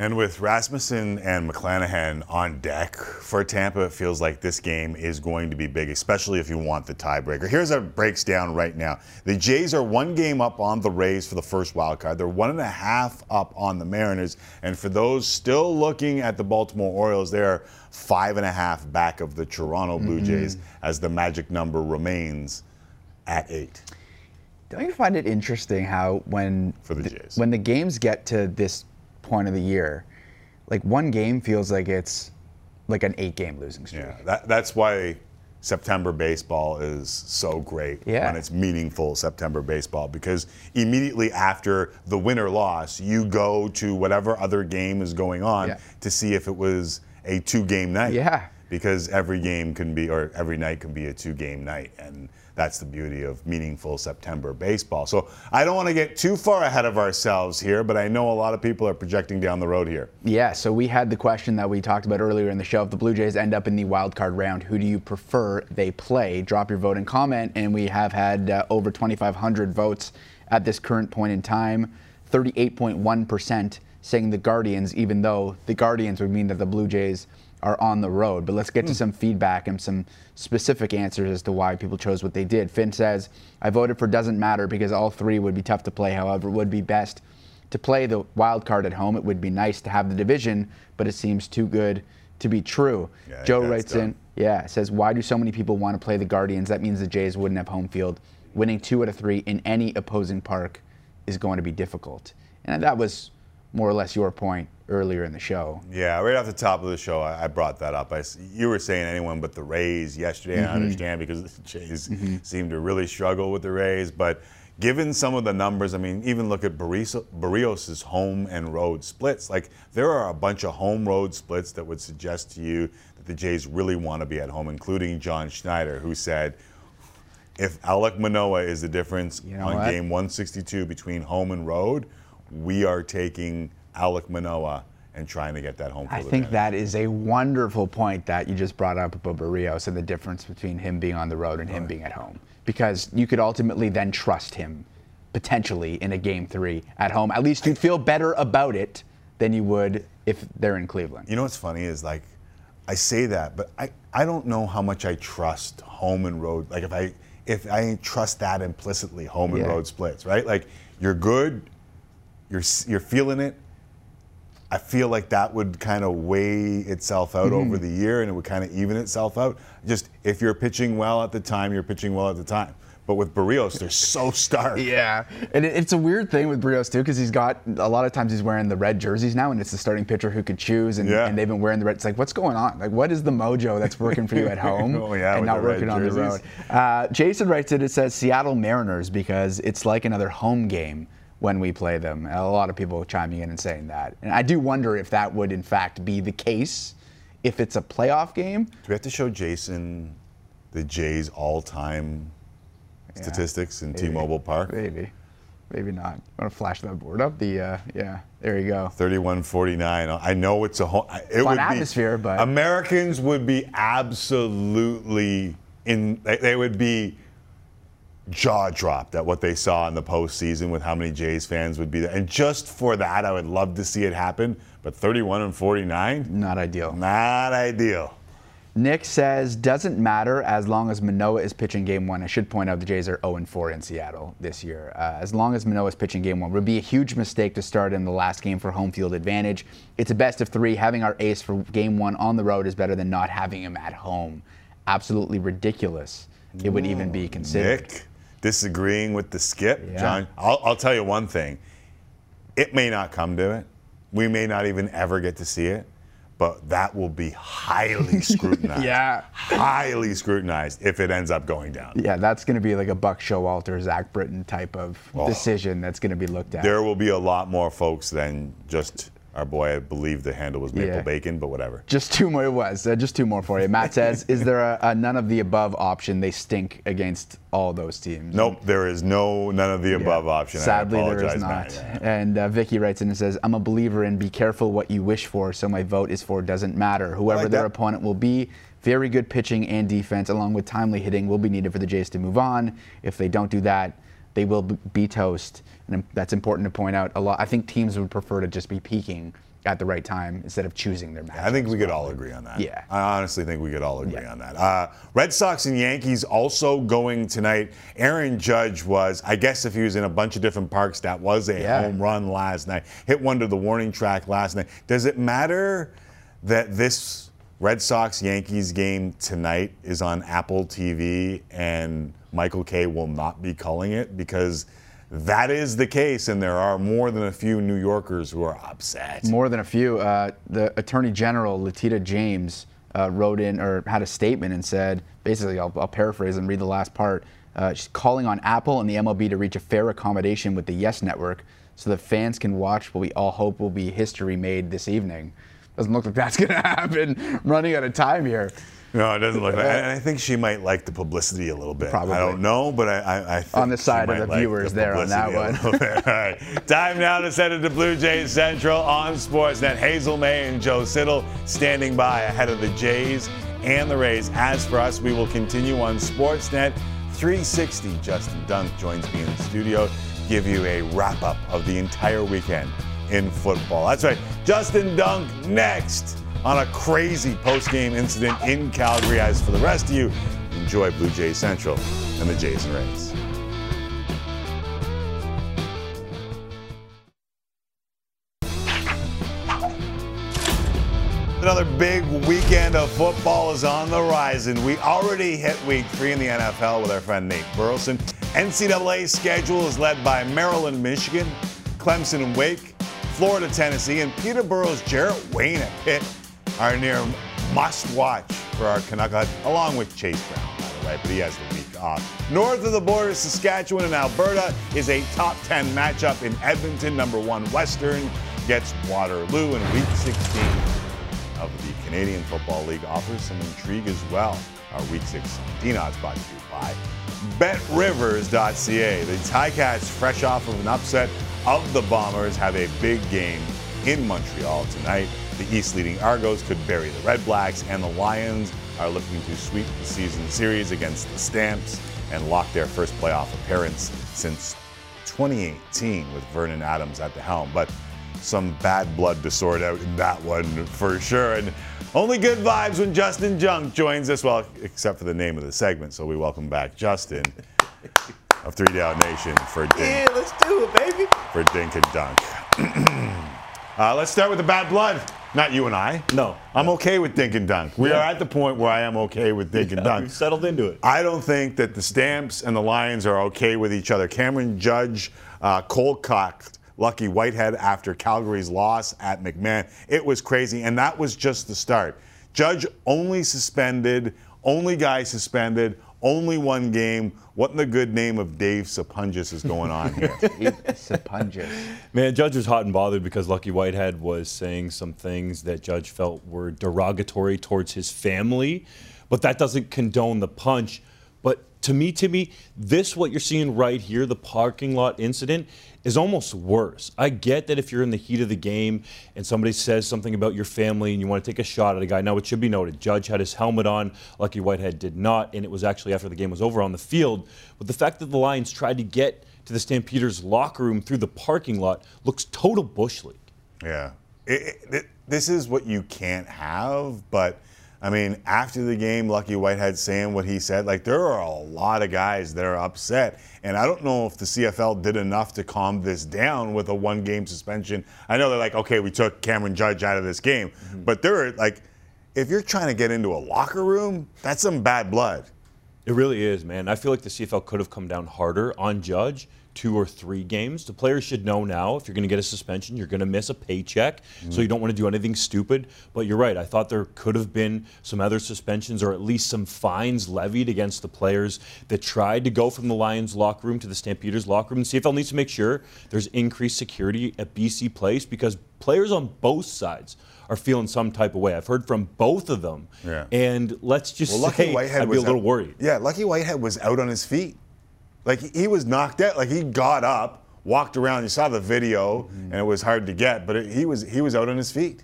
And with Rasmussen and McClanahan on deck for Tampa, it feels like this game is going to be big, especially if you want the tiebreaker. Here's how it breaks down right now. The Jays are one game up on the Rays for the first wild card. They're one and a half up on the Mariners. And for those still looking at the Baltimore Orioles, they're five and a half back of the Toronto Blue Mhm. Jays as the magic number remains at eight. Don't you find it interesting how when the Jays. when the games get to this point of the year, like one game feels like it's like an eight-game losing streak. Yeah, that, that's why September baseball is so great Yeah. when it's meaningful September baseball because immediately after the winner loss, you go to whatever other game is going on Yeah. to see if it was a two game night. Yeah. Because every game can be, or every night can be a two game night. And that's the beauty of meaningful September baseball. So I don't want to get too far ahead of ourselves here, but I know a lot of people are projecting down the road here. Yeah, so we had the question that we talked about earlier in the show. If the Blue Jays end up in the wild card round, who do you prefer they play? Drop your vote and comment, and we have had uh, over 2,500 votes at this current point in time. 38.1% saying the Guardians, even though the Guardians would mean that the Blue Jays are on the road. But let's get to some feedback and some specific answers as to why people chose what they did. Finn says, I voted for doesn't matter because all three would be tough to play. However, it would be best to play the wild card at home. It would be nice to have the division, but it seems too good to be true. Think Joe writes done. in, yeah, says, why do so many people want to play the Guardians? That means the Jays wouldn't have home field. Winning two out of three in any opposing park is going to be difficult. And that was more or less your point earlier in the show. Yeah, right off the top of the show, I, I brought that up. I you were saying anyone but the Rays yesterday. I Mhm. understand because the <laughs> Jays Mhm. seem to really struggle with the Rays. But given some of the numbers, I mean, even look at Berrios, home and road splits. Like, there are a bunch of home road splits that would suggest to you that the Jays really want to be at home, including John Schneider, who said, if Alek Manoah is the difference know on what? game 162 between home and road, we are taking Alek Manoah and trying to get that home I think advantage. that is a wonderful point that you just brought up about Berrios and the difference between him being on the road and him being at home. Because you could ultimately then trust him potentially in a game three at home. At least you'd feel better about it than you would if they're in Cleveland. You know what's funny is like, I say that, but I, I don't know how much I trust home and road. Like if I if I trust that implicitly, home and road splits, right? Like you're good, you're you're feeling it. I feel like that would kind of weigh itself out Mhm. over the year, and it would kind of even itself out. Just if you're pitching well at the time, you're pitching well at the time. But with Berrios, they're so <laughs> stark. Yeah, and it's a weird thing with Berrios too, because he's got a lot of times he's wearing the red jerseys now, and it's the starting pitcher who could choose, and, Yeah. and they've been wearing the red. It's like, what's going on? Like, what is the mojo that's working for you at <laughs> home Oh, yeah, and not working on the road? Uh, Jason writes it. It says Seattle Mariners because it's like another home game when we play them. A lot of people chiming in and saying that, and I do wonder if that would in fact be the case if it's a playoff game. Do we have to show Jason the Jays all-time statistics in. T-Mobile Park? Maybe, maybe not. I'm going to flash that board up? The uh, yeah, there you go. 31-49. I know it's a home. It Fun would atmosphere, be, but- Americans would be absolutely in. They would be jaw dropped at what they saw in the postseason with how many Jays fans would be there. And just for that, I would love to see it happen. But 31 and 49, not ideal. Not ideal. Nick says doesn't matter as long as Manoah is pitching game one. I should point out the Jays are 0 4 in Seattle this year. Uh, as long as Manoah is pitching game one, would be a huge mistake to start in the last game for home field advantage. It's a best of three. Having our ace for game one on the road is better than not having him at home. Absolutely ridiculous. It would even be considered. Nick disagreeing with the skip, Yeah. John. I'll, I'll tell you one thing. It may not come to it. We may not even ever get to see it, but that will be highly <laughs> scrutinized. Yeah. Highly scrutinized if it ends up going down. Yeah, that's going to be like a Buck Showalter, Zach Britton type of Oh. decision that's going to be looked at. There will be a lot more folks than just our boy, I believe the handle was Maple Yeah. Bacon, but whatever. Just two more. It was uh, just two more for you. Matt <laughs> says, "Is there a, a none of the above option? They stink against all those teams." Nope, there is no none of the above option. Sadly, I there is not. Matt. And uh, Vicky writes in and says, "I'm a believer in be careful what you wish for. So my vote is for doesn't matter. Whoever like their that. opponent will be." Very good pitching and defense, along with timely hitting, will be needed for the Jays to move on. If they don't do that, they will be toast. And that's important to point out. A lot. I think teams would prefer to just be peaking at the right time instead of choosing their match. I think we could all agree on that. Yeah. I honestly think we could all agree on that. Uh, Red Sox and Yankees also going tonight. Aaron Judge was, I guess if he was in a bunch of different parks, that was a Yeah. home run last night. Hit one to the warning track last night. Does it matter that this Red Sox Yankees game tonight is on Apple TV and Michael Kay will not be calling it? Because that is the case, and there are more than a few New Yorkers who are upset. More than a few. Uh, the Attorney General, Letitia James, uh, wrote in or had a statement and said, basically, I'll, I'll paraphrase and read the last part. Uh, she's calling on Apple and the MLB to reach a fair accommodation with the Yes Network so that fans can watch what we all hope will be history made this evening. Doesn't look like that's <laughs> going to happen. Running out of time here. No, it doesn't look <laughs> like And I think she might like the publicity a little bit. Probably. I don't know, but I, I, I think On the side of the like viewers there on that one. <laughs> All right. Time now to send it to Blue Jays Central on Sportsnet. Hazel May and Joe Siddall standing by ahead of the Jays and the Rays. As for us, we will continue on Sportsnet 360. Justin Dunk joins me in the studio, give you a wrap up of the entire weekend in football. That's right. Justin Dunk next on a crazy post-game incident in Calgary. As for the rest of you, enjoy Blue Jays Central and the Jays and Rays. Another big weekend of football is on the horizon. We already hit week three in the NFL with our friend Nate Burleson. NCAA schedule is led by Maryland, Michigan, Clemson and Wake, Florida, Tennessee, and Peterborough's Jared Wayne at Pitt are near must watch for our Canucks, along with Chase Brown, by the way, but he has the week off. North of the border, Saskatchewan and Alberta is a top 10 matchup in Edmonton. Number one Western gets Waterloo in week 16 of the Canadian Football League offers some intrigue as well. Our Week 16 odds brought to you by BetRivers.ca. The Ticats, fresh off of an upset of the Bombers, have a big game in Montreal tonight. The East leading Argos could bury the Red Blacks, and the Lions are looking to sweep the season series against the Stamps and lock their first playoff appearance since 2018 with Vernon Adams at the helm. But some bad blood to sort out in that one for sure. And only good vibes when Justin Dunk joins us. Well, except for the name of the segment. So we welcome back Justin of Three Down Nation for Dink, Yeah, let's do it, baby. for Dink and Dunk. <clears throat> uh, let's start with the bad blood. Not you and I. No. I'm okay with Dink and Dunk. We Yeah. are at the point where I am okay with Dink and Dunk. We've settled into it. I don't think that the Stamps and the Lions are okay with each other. Cameron Judge uh, cold cocked Lucky Whitehead after Calgary's loss at McMahon. It was crazy, and that was just the start. Judge only suspended, only guy suspended, only one game. What in the good name of Dave Sapunjis is going on here? <laughs> Sapunjis. Man, Judge was hot and bothered because Lucky Whitehead was saying some things that Judge felt were derogatory towards his family, but that doesn't condone the punch. But to me, Timmy, this what you're seeing right here, the parking lot incident, is almost worse. I get that if you're in the heat of the game and somebody says something about your family and you want to take a shot at a guy. Now, it should be noted, Judge had his helmet on, Lucky Whitehead did not, and it was actually after the game was over on the field. But the fact that the Lions tried to get to the Stampeders locker room through the parking lot looks total bush league. Yeah. It, it, this is what you can't have, but I mean, after the game, Lucky Whitehead saying what he said, like there are a lot of guys that are upset. And I don't know if the CFL did enough to calm this down with a one game suspension. I know they're like, okay, we took Cameron Judge out of this game, mm-hmm. but they're like, if you're trying to get into a locker room, that's some bad blood. It really is, man. I feel like the CFL could have come down harder on Judge, two or three games. The players should know now if you're going to get a suspension, you're going to miss a paycheck, so you don't want to do anything stupid. But you're right. I thought there could have been some other suspensions or at least some fines levied against the players that tried to go from the Lions locker room to the Stampeders locker room. The CFL needs to make sure there's increased security at BC Place because players on both sides are feeling some type of way. I've heard from both of them. Yeah. And let's just Well, say Lucky Whitehead I'd be was a little out- worried. Yeah, Lucky Whitehead was out on his feet. Like he- was knocked out. Like he got up, walked around. You saw the video, Mm-hmm. and it was hard to get, but it, he was he was out on his feet.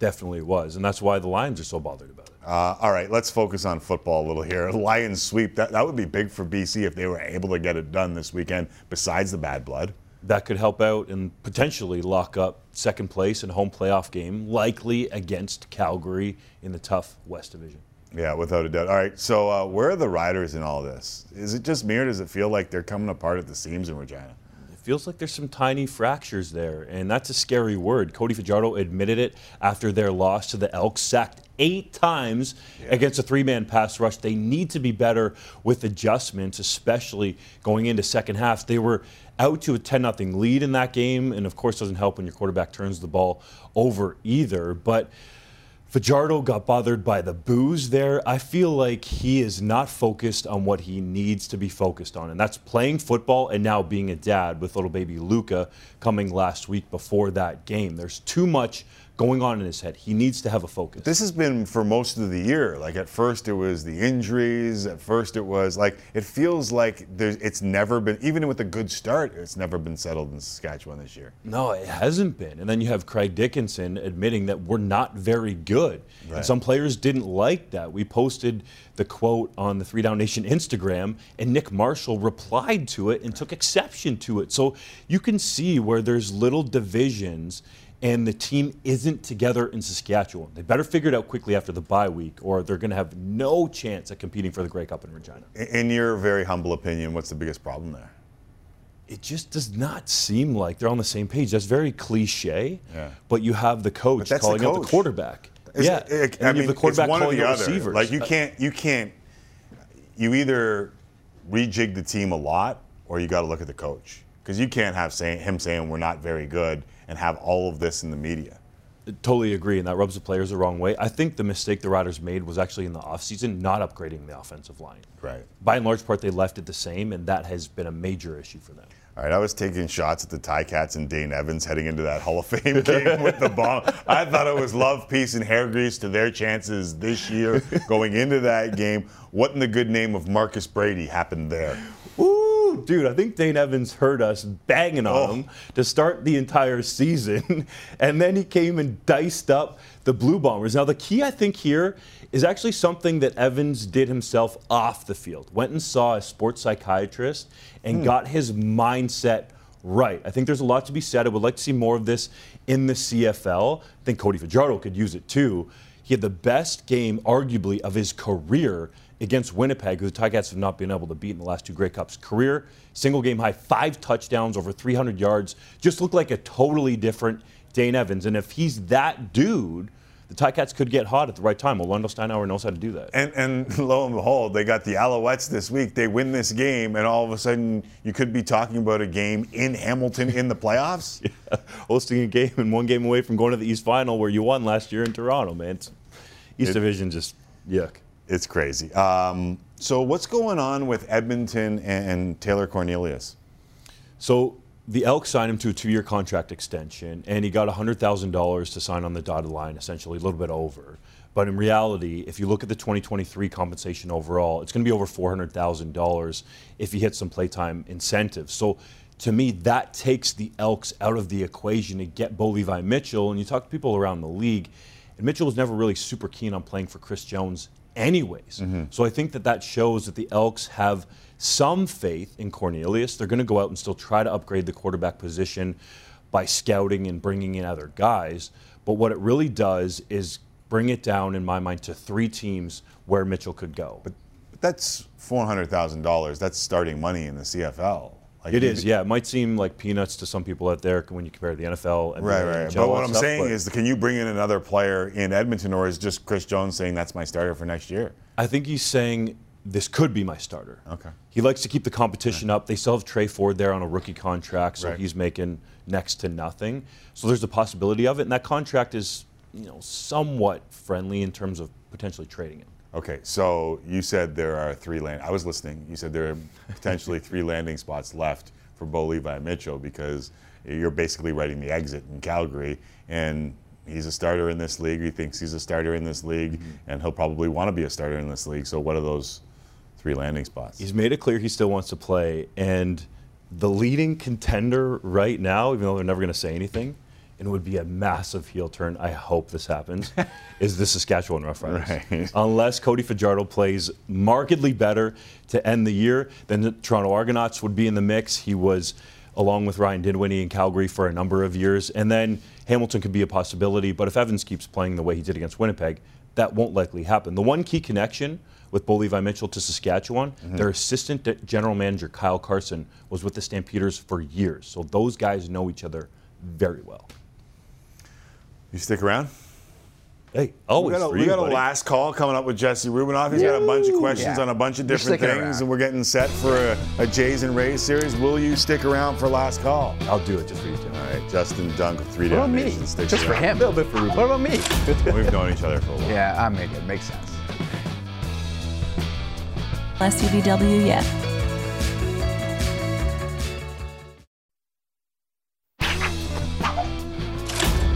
Definitely was, and that's why the Lions are so bothered about it. Uh, all right, let's focus on football a little here. Lions sweep. That that would be big for BC if they were able to get it done this weekend. Besides the bad blood. That could help out and potentially lock up second place and home playoff game, likely against Calgary in the tough West Division. Yeah, without a doubt. All right, so uh, where are the riders in all this? Is it just me, or does it feel like they're coming apart at the seams in Regina? It feels like there's some tiny fractures there, and that's a scary word. Cody Fajardo admitted it after their loss to the Elks, sacked eight times against a three-man pass rush. They need to be better with adjustments, especially going into second half. They were out to a 10-0 lead in that game, and of course doesn't help when your quarterback turns the ball over either. But Fajardo got bothered by the boos there. I feel like he is not focused on what he needs to be focused on, and that's playing football and now being a dad with little baby Luca coming last week before that game. There's too much going on in his head. He needs to have a focus. This has been for most of the year. Like at first it was the injuries. At first it was like it feels like there's, it's never been even with a good start. It's never been settled in Saskatchewan this year. No, it hasn't been. And then you have Craig Dickenson admitting that we're not very good. Right. And some players didn't like that. We posted the quote on the Three Down Nation Instagram, and Nick Marshall replied to it and took exception to it. So you can see where there's little divisions and the team isn't together in Saskatchewan. They better figure it out quickly after the bye week, or they're going to have no chance at competing for the Grey Cup in Regina. In- your very humble opinion, what's the biggest problem there? it just does not seem like they're on the same page. That's very cliche. Yeah. But you have the coach that's the calling out the quarterback. Is yeah. it- and I you mean, have the quarterback it's calling the out other. receivers. Like you can't, you can't, you either rejig the team a lot, or you got to look at the coach because you can't have say, him saying we're not very good and have all of this in the media. Totally agree, and that rubs the players the wrong way. I think the mistake the Riders made was actually in the offseason not upgrading the offensive line. Right. By and large part, they left it the same, and that has been a major issue for them. All right, I was taking shots at the Ticats and Dane Evans heading into that Hall of Fame <laughs> game with the bomb. I thought it was love, peace, and hair grease to their chances this year going into that game. What in the good name of Marcus Brady happened there? Dude, I think Dane Evans heard us banging on Oh. him to start the entire season. <laughs> and then he came and diced up the Blue Bombers. Now, the key, I think, here is actually something that Evans did himself off the field. Went and saw a sports psychiatrist and Hmm. got his mindset right. I think there's a lot to be said. I would like to see more of this in the CFL. I think Cody Fajardo could use it too. He had the best game, arguably, of his career against Winnipeg, who the Ticats have not been able to beat in the last two Grey Cups. Career, single game high, five touchdowns, over 300 yards. Just looked like a totally different Dane Evans. And if he's that dude, the Ticats could get hot at the right time. Well, Wendell Steinauer knows how to do that. And, and <laughs> lo and behold, they got the Alouettes this week. They win this game, and all of a sudden, you could be talking about a game in Hamilton in the playoffs. <laughs> Hosting a game and one game away from going to the East Final where you won last year in Toronto, man. It's, East It- Division just yuck. It's crazy. Um, so, what's going on with Edmonton and, and Taylor Cornelius? So the Elks signed him to a two-year contract extension, and he got $100,000 to sign on the dotted line, essentially a little bit over. But in reality, if you look at the 2023 compensation overall, it's going to be over $400,000 if he hits some playtime incentives. So to me, that takes the Elks out of the equation to get Bo Levi Mitchell. And you talk to people around the league, and Mitchell was never really super keen on playing for Chris Jones anyways. Mm-hmm. So I think that that shows that the Elks have some faith in Cornelius. They're going to go out and still try to upgrade the quarterback position by scouting and bringing in other guys. But what it really does is bring it down, in my mind, to three teams where Mitchell could go. But that's $400,000. That's starting money in the CFL. Like it you- yeah. It might seem like peanuts to some people out there when you compare the NFL. and Right, the right. But what I'm stuff, saying is, can you bring in another player in Edmonton, or is just Chris Jones saying that's my starter for next year? I think he's saying this could be my starter. Okay. He likes to keep the competition up. They still have Tre Ford there on a rookie contract, so Right. he's making next to nothing. So there's a possibility of it, and that contract is, you know, somewhat friendly in terms of potentially trading him. Okay, so you said there are three land. I was listening. You said there are potentially three <laughs> landing spots left for Bo Levi Mitchell because you're basically writing the exit in Calgary. And he's a starter in this league. He thinks he's a starter in this league, mm-hmm. and he'll probably want to be a starter in this league. So, what are those three landing spots? He's made it clear he still wants to play, and the leading contender right now, even though they're never going to say anything, and it would be a massive heel turn. I hope this happens. <laughs> is the Saskatchewan Roughriders? Right. Unless Cody Fajardo plays markedly better to end the year, then the Toronto Argonauts would be in the mix. He was along with Ryan Dinwiddie in Calgary for a number of years, and then Hamilton could be a possibility. But if Evans keeps playing the way he did against Winnipeg, that won't likely happen. The one key connection with Bo Levi Mitchell to Saskatchewan, Mm-hmm. their assistant general manager Kyle Carson was with the Stampeders for years, so those guys know each other very well. You stick around? Hey, always We got, a, for we you, got a buddy. last call coming up with Jesse Rubinoff. He's got a bunch of questions Yeah. on a bunch of different things, around. and we're getting set for a, a Jays and Rays series. Will you stick around for last call? I'll do it just for you, Tim. All right, Justin Dunk with three What down about me? nations. sticks Just for him. A little bit for Ruben. What about me? <laughs> We've known each other for a while. yeah, I make it. Makes sense. SUVW yet.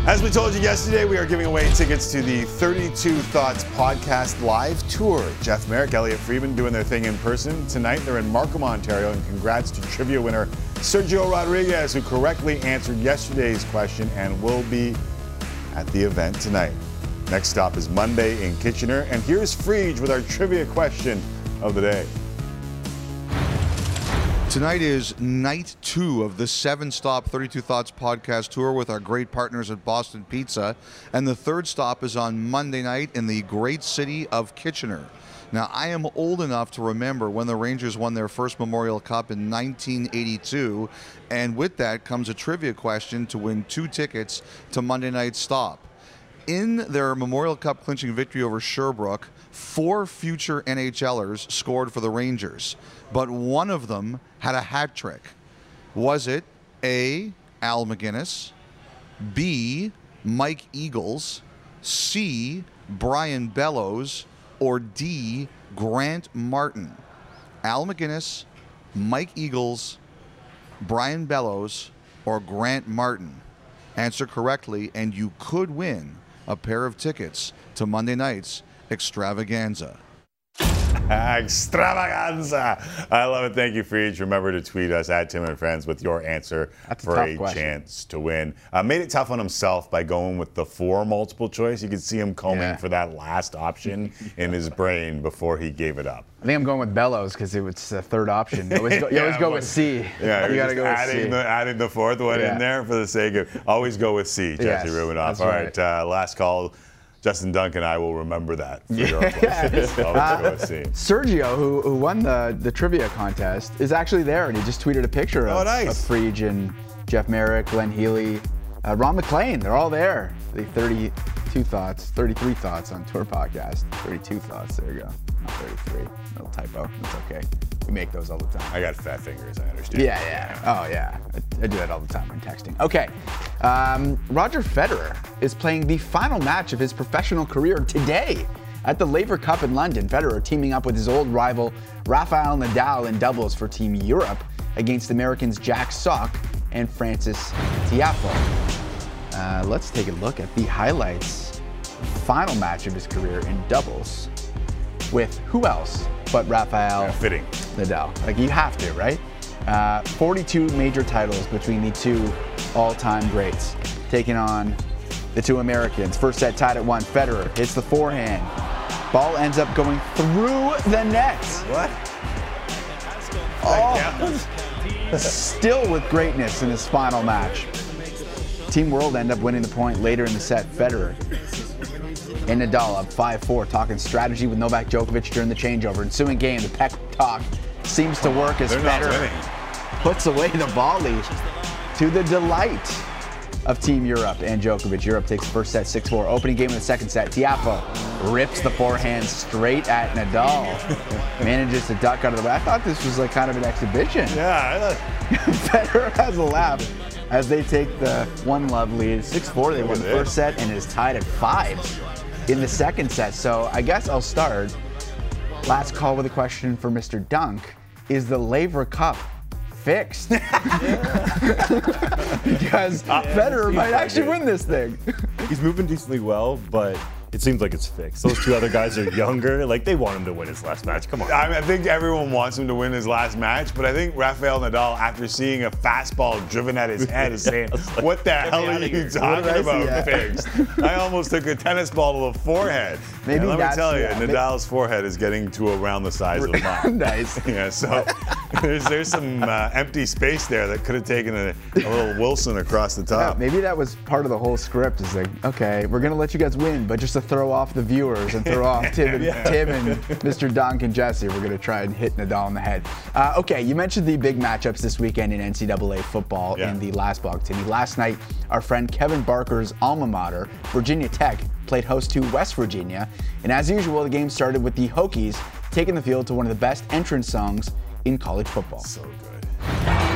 As we told you yesterday, we are giving away tickets to the 32 Thoughts podcast live tour. Jeff Marek, Elliotte Friedman doing their thing in person. Tonight, they're in Markham, Ontario, and congrats to trivia winner Sergio Rodriguez, who correctly answered yesterday's question and will be at the event tonight. Next stop is Monday in Kitchener, and here's Frege with our trivia question of the day. Tonight is night two of the seven stop 32 Thoughts podcast tour with our great partners at Boston Pizza. And the third stop is on Monday night in the great city of Kitchener. Now, I am old enough to remember when the Rangers won their first Memorial Cup in 1982. And with that comes a trivia question to win two tickets to Monday night's stop. In their Memorial Cup clinching victory over Sherbrooke, four future NHLers scored for the Rangers, but one of them had a hat trick. Was it A. Al MacInnis, B. Mike Eagles, C. Brian Bellows, or D. Grant Martin? Al MacInnis, Mike Eagles, Brian Bellows, or Grant Martin? Answer correctly, and you could win a pair of tickets to Monday night's extravaganza. <laughs> Extravaganza. I love it. Thank you, Frege. Remember to tweet us at Tim and Friends with your answer That's for tough a chance to win. Uh, made it tough on himself by going with the four multiple choice. You could see him combing Yeah. for that last option <laughs> in his brain before he gave it up. I think I'm going with Bellows because it was the third option. You always go, you <laughs> always Yeah, go with C. Yeah, you got to go with adding C. the, adding the fourth one Yeah. in there for the sake of always go with C, Jesse Yes, Rubinoff. All right. right, uh, last call. Justin Duncan, and I will remember that for your Yes. question. Always go with C. Sergio, who, who won the, the trivia contest, is actually there, and he just tweeted a picture Oh, of, nice. of Frege and Jeff Marek, Glenn Healy, uh, Ron MacLean. They're all there. The 32 thoughts, 33 thoughts on Tour Podcast. 32 thoughts. There you go. Not 33. Little typo. It's okay. We make those all the time. I got fat fingers, I understand. Yeah, yeah. Oh, yeah. I, I do that all the time when texting. Okay. Um, Roger Federer is playing the final match of his professional career today at the Laver Cup in London. Federer teaming up with his old rival Rafael Nadal in doubles for Team Europe against Americans Jack Sock and Frances Tiafoe. Uh, let's take a look at the highlights. Final match of his career in doubles with who else but Rafael fitting. Nadal. Like you have to, right? Uh, 42 major titles between the two all-time greats, taking on the two Americans. First set tied at one. Federer hits the forehand. Ball ends up going through the net. What? Oh, still with greatness in his final match. Team World end up winning the point later in the set. Federer and Nadal up 5-4, talking strategy with Novak Djokovic during the changeover. Ensuing game, the pep talk seems to work as They're Federer puts away the volley to the delight of Team Europe and Djokovic. Europe takes the first set 6-4. Opening game of the second set, Tiafoe rips the forehand straight at Nadal. <laughs> Manages to duck out of the way. I thought this was like kind of an exhibition. Yeah, <laughs> Federer has a laugh as they take the one love lead. 6-4, they won the first set and is tied at five in the second set. So I guess I'll start. Last call with a question for Mr. Dunk. Is the Laver Cup fixed. <laughs> because uh, Federer might actually win this thing. He's moving decently well, but it seems like it's fixed. Those two other guys are <laughs> younger. Like they want him to win his last match. Come on. I, mean, I think everyone wants him to win his last match, but I think Rafael Nadal, after seeing a fastball driven at his head, is <laughs> saying, "What the hell are you here." talking What did I about, fixed?" I almost took a tennis ball to the forehead. Maybe And let me that's- tell you, yeah, may- Nadal's forehead is getting to around the size of <laughs> mine. nice. Yeah, so there's there's some uh, empty space there that could have taken a, a little Wilson across the top. Yeah, top. maybe that was part of the whole script. Is like, okay, we're gonna let you guys win, but just to throw off the viewers and throw off <laughs> Tim and, Yeah. Tim and Mr. Donk and Jesse, we're gonna try and hit Nadal in the head. Uh, okay, you mentioned the big matchups this weekend in NCAA football Yeah. in the last block, Timmy. Last night, our friend Kevin Barker's alma mater, Virginia Tech, played host to West Virginia, and as usual, the game started with the Hokies taking the field to one of the best entrance songs in college football. So good.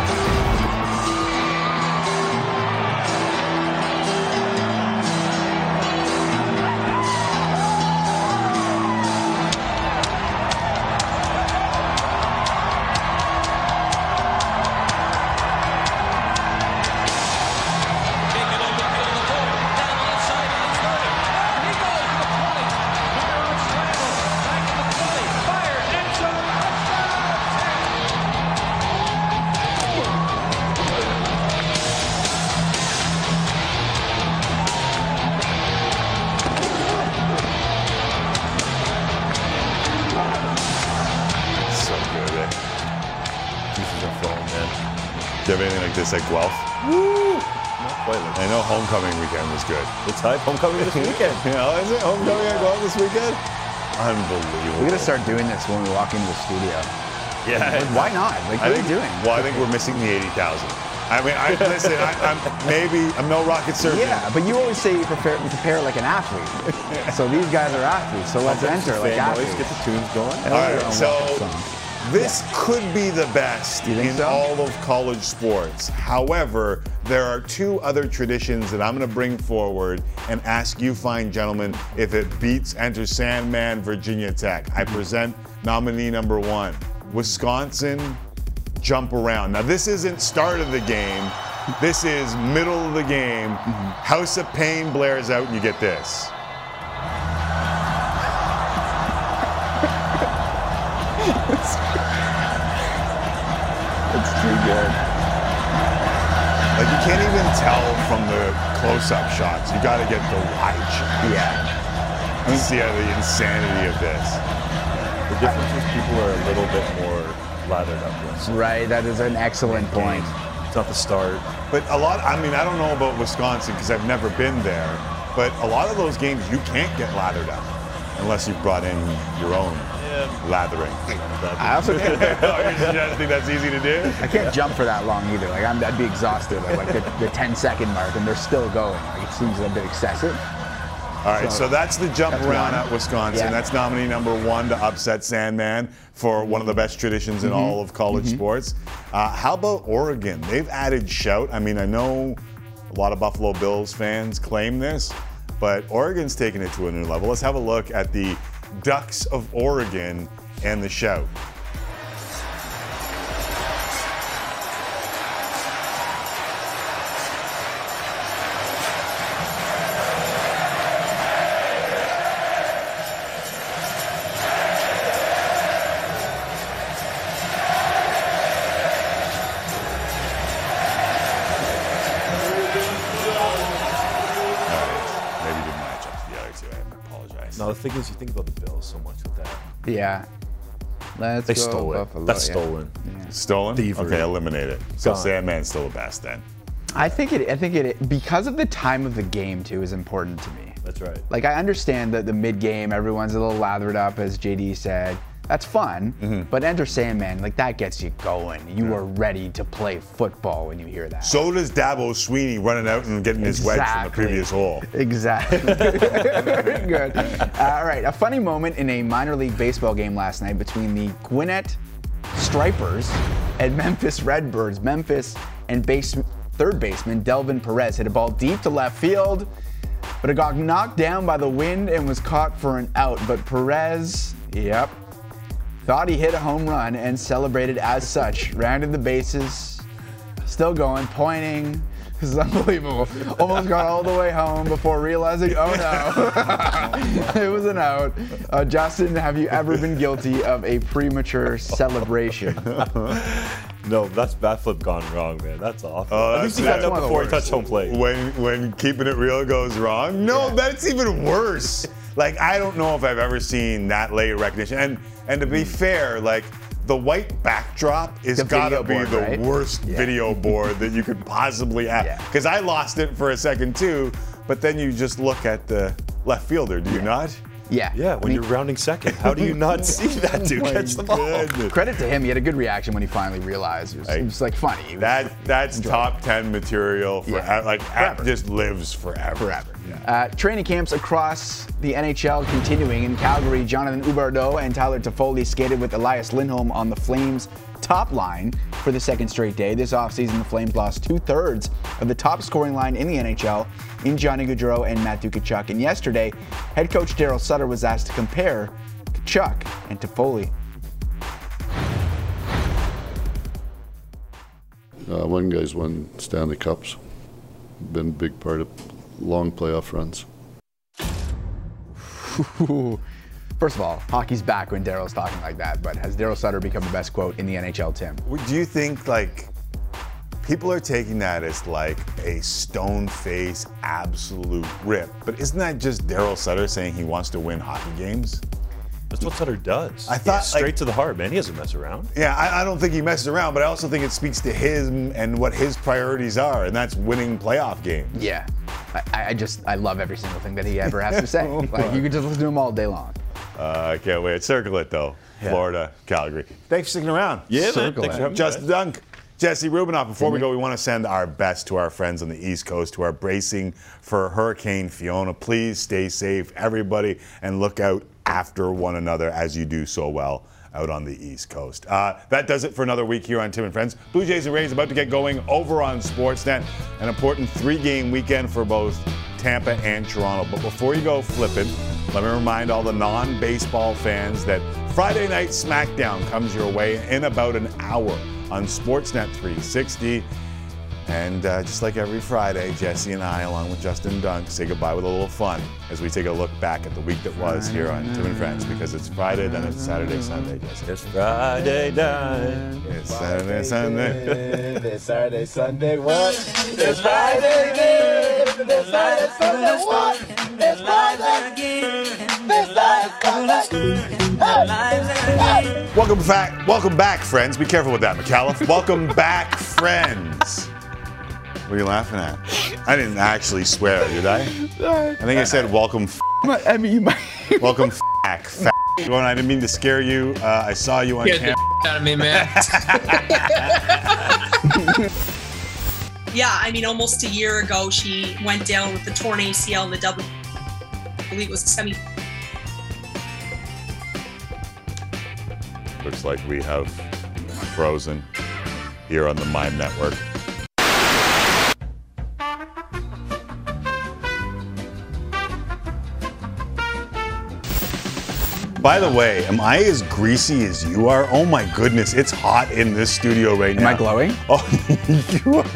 You have anything like this at Not quite like I know homecoming weekend was good. It's hype. Homecoming this weekend. <laughs> You know, is it homecoming at Guelph this weekend? Unbelievable. We gotta start doing this when we walk into the studio. Yeah. Like, why not? Like, I what are think, you doing? Well, I think we're missing the 80,000. I mean, I, listen, I, I'm maybe, I'm no rocket surgeon. Yeah, but you always say you prepare, you prepare like an athlete. <laughs> so these guys are athletes, so let's enter like athletes. get the tunes going. All right, so this could be the best in so? all of college sports. However, there are two other traditions that I'm going to bring forward and ask you, fine gentlemen, if it beats Enter Sandman, Virginia Tech. I present nominee number one, Wisconsin jump around. Now, this isn't start of the game. This is middle of the game. Mm-hmm. House of Pain blares out, and you get this. You can't even tell from the close-up shots. You got to get the wide shot. Yeah. to see how the insanity of this. The difference is people are a little bit more lathered up. Yes. Right, that is an excellent point. It's not the start. But a lot. I mean, I don't know about Wisconsin because I've never been there. But a lot of those games you can't get lathered up unless you've brought in your own lathering. <laughs> I also <laughs> oh, can't, you just think that's easy to do? I can't jump for that long either. Like I'm, I'd be exhausted at like the, the 10 second mark, and they're still going. Like it seems a bit excessive. All right, so, So, that's the jump that's around one. at Wisconsin. Yeah. That's nominee number one to upset Sandman for one of the best traditions in Mhm. all of college Mhm. sports. Uh, how about Oregon? They've added shout. I mean, I know a lot of Buffalo Bills fans claim this, but Oregon's taken it to a new level. Let's have a look at the Ducks of Oregon and the shout. The thing is, you think about Yeah. Let's They go stole it. Buffalo, That's yeah. stolen. Stolen? Thievery. Okay, eliminate it. So Gone. Sandman's still the best then. I think it. I think it because of the time of the game too is important to me. That's right. Like I understand that the mid game, everyone's a little lathered up, as JD said. That's fun, Mm-hmm. but Enter Sandman, like that gets you going. You are ready to play football when you hear that. So does Dabo Swinney running out and getting his wedge from the previous hole. Exactly. <laughs> <laughs> Very good. Uh, all right, a funny moment in a minor league baseball game last night between the Gwinnett Stripers and Memphis Redbirds. Memphis and base, third baseman Delvin Perez hit a ball deep to left field, but it got knocked down by the wind and was caught for an out. But Perez, yep, thought he hit a home run and celebrated as such. Rounded the bases, still going, pointing. <laughs> This is unbelievable. Almost got all the way home before realizing, oh no, <laughs> it was an out. Uh, Justin, have you ever been guilty of a premature celebration? <laughs> No, that's bat flip gone wrong, man. That's awful. Oh, At least he got that's up before he touched home plate. When when keeping it real goes wrong, no, that's even worse. <laughs> Like I don't know if I've ever seen that late recognition. And and to be hmm. fair, like the white backdrop is gotta be board, the right? worst Yeah. video board that you could possibly have. Because I lost it for a second too. But then you just look at the left fielder, do you not? Yeah. Yeah, when you're rounding second, how do you not <laughs> see that dude catch the ball? goodness. Credit to him, he had a good reaction when he finally realized. It was, it was like funny. Was- That that's top ten material for Yeah. like Forever. just lives forever. Forever. Uh, training camps across the NHL continuing in Calgary. Jonathan Huberdeau and Tyler Toffoli skated with Elias Lindholm on the Flames top line for the second straight day. This offseason, the Flames lost two thirds of the top scoring line in the NHL in Johnny Gaudreau and Matthew Tkachuk. And yesterday, head coach Daryl Sutter was asked to compare Tkachuk and Toffoli. Uh, one guy's won Stanley Cups, been a big part of long playoff runs. <laughs> <laughs> First of all, hockey's back when Daryl's talking like that, but has Daryl Sutter become the best quote in the NHL, Tim? Do you think like people are taking that as like a stone face absolute rip? But isn't that just Daryl Sutter saying he wants to win hockey games? That's what Sutter does. I thought, Yeah, straight like- to the heart, man. He doesn't mess around. Yeah, I, I don't think he messes around, but I also think it speaks to him and what his priorities are, and that's winning playoff games. Yeah. I, I just, I love every single thing that he ever has to say. <laughs> like, you could just listen to him all day long. Uh, I can't wait. Circle it though. Florida, Calgary. Thanks for sticking around. Yeah, man. Thanks it. for having Just. Dunk. Jesse Rubinoff, before we go, we want to send our best to our friends on the East Coast who are bracing for Hurricane Fiona. Please stay safe, everybody, and look out after one another as you do so well out on the East Coast. Uh, that does it for another week here on Tim and Friends. Blue Jays and Rays about to get going over on Sportsnet. An important three-game weekend for both Tampa and Toronto. But before you go flipping, let me remind all the non-baseball fans that Friday Night SmackDown comes your way in about an hour on Sportsnet 360. And uh, just like every Friday, Jesse and I, along with Justin Dunk, say goodbye with a little fun as we take a look back at the week that was here on Tim and Friends because it's Friday, then it's Saturday, Sunday, Jesse. It's Friday night. It's Saturday, Sunday. <laughs> It's Saturday, Sunday, what? This Friday, again. This Friday, Sunday, what? This Friday, again. This Friday, Sunday. Welcome back, welcome back, friends. Be careful with that, Micallef. welcome back, friends. What are you laughing at? I didn't actually swear, did I? I think I said welcome. F- I mean, you might. welcome, f- f- Well, I didn't mean to scare you. Uh, I saw you on Get camera. the out of me, man. <laughs> Yeah, I mean, almost a year ago, she went down with the torn ACL in the W. I believe it was a semi. Looks like we have Frozen here on the Mime Network. By the way, am I as greasy as you are? Oh my goodness, it's hot in this studio right now. Am. I glowing? Oh, <laughs> you are.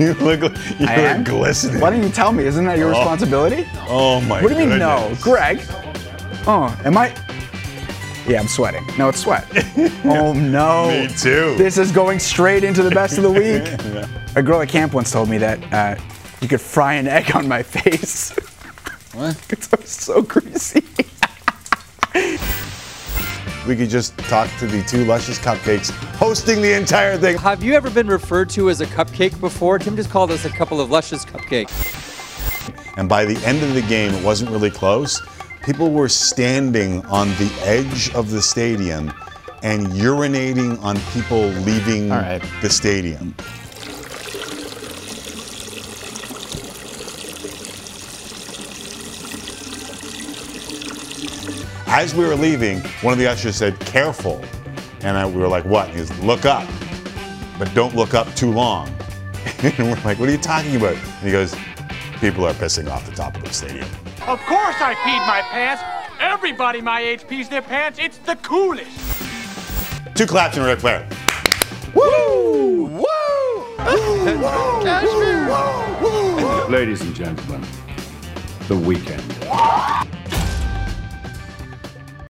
You look. You I are am? glistening. Why didn't you tell me? Isn't that your Oh. responsibility? Oh my. What do you mean, no? Greg? Oh, am I? Yeah, I'm sweating. No, it's sweat. <laughs> oh, no. Me too. This is going straight into the best of the <laughs> week. Yeah. A girl at camp once told me that uh, you could fry an egg on my face. What? Because I'm so greasy. We could just talk to the two luscious cupcakes hosting the entire thing. Have you ever been referred to as a cupcake before? Tim just called us a couple of luscious cupcakes. And by the end of the game, it wasn't really close. People were standing on the edge of the stadium and urinating on people leaving the stadium. As we were leaving, one of the ushers said, careful. And I, we were like, what? He goes, look up, but don't look up too long. <laughs> and we're like, what are you talking about? And he goes, people are pissing off the top of the stadium. Of course I peed my pants. Everybody my age pees their pants. It's the coolest. Two claps and Ric Flair. Woo! Woo! Cashmere! Ladies and gentlemen, the weekend.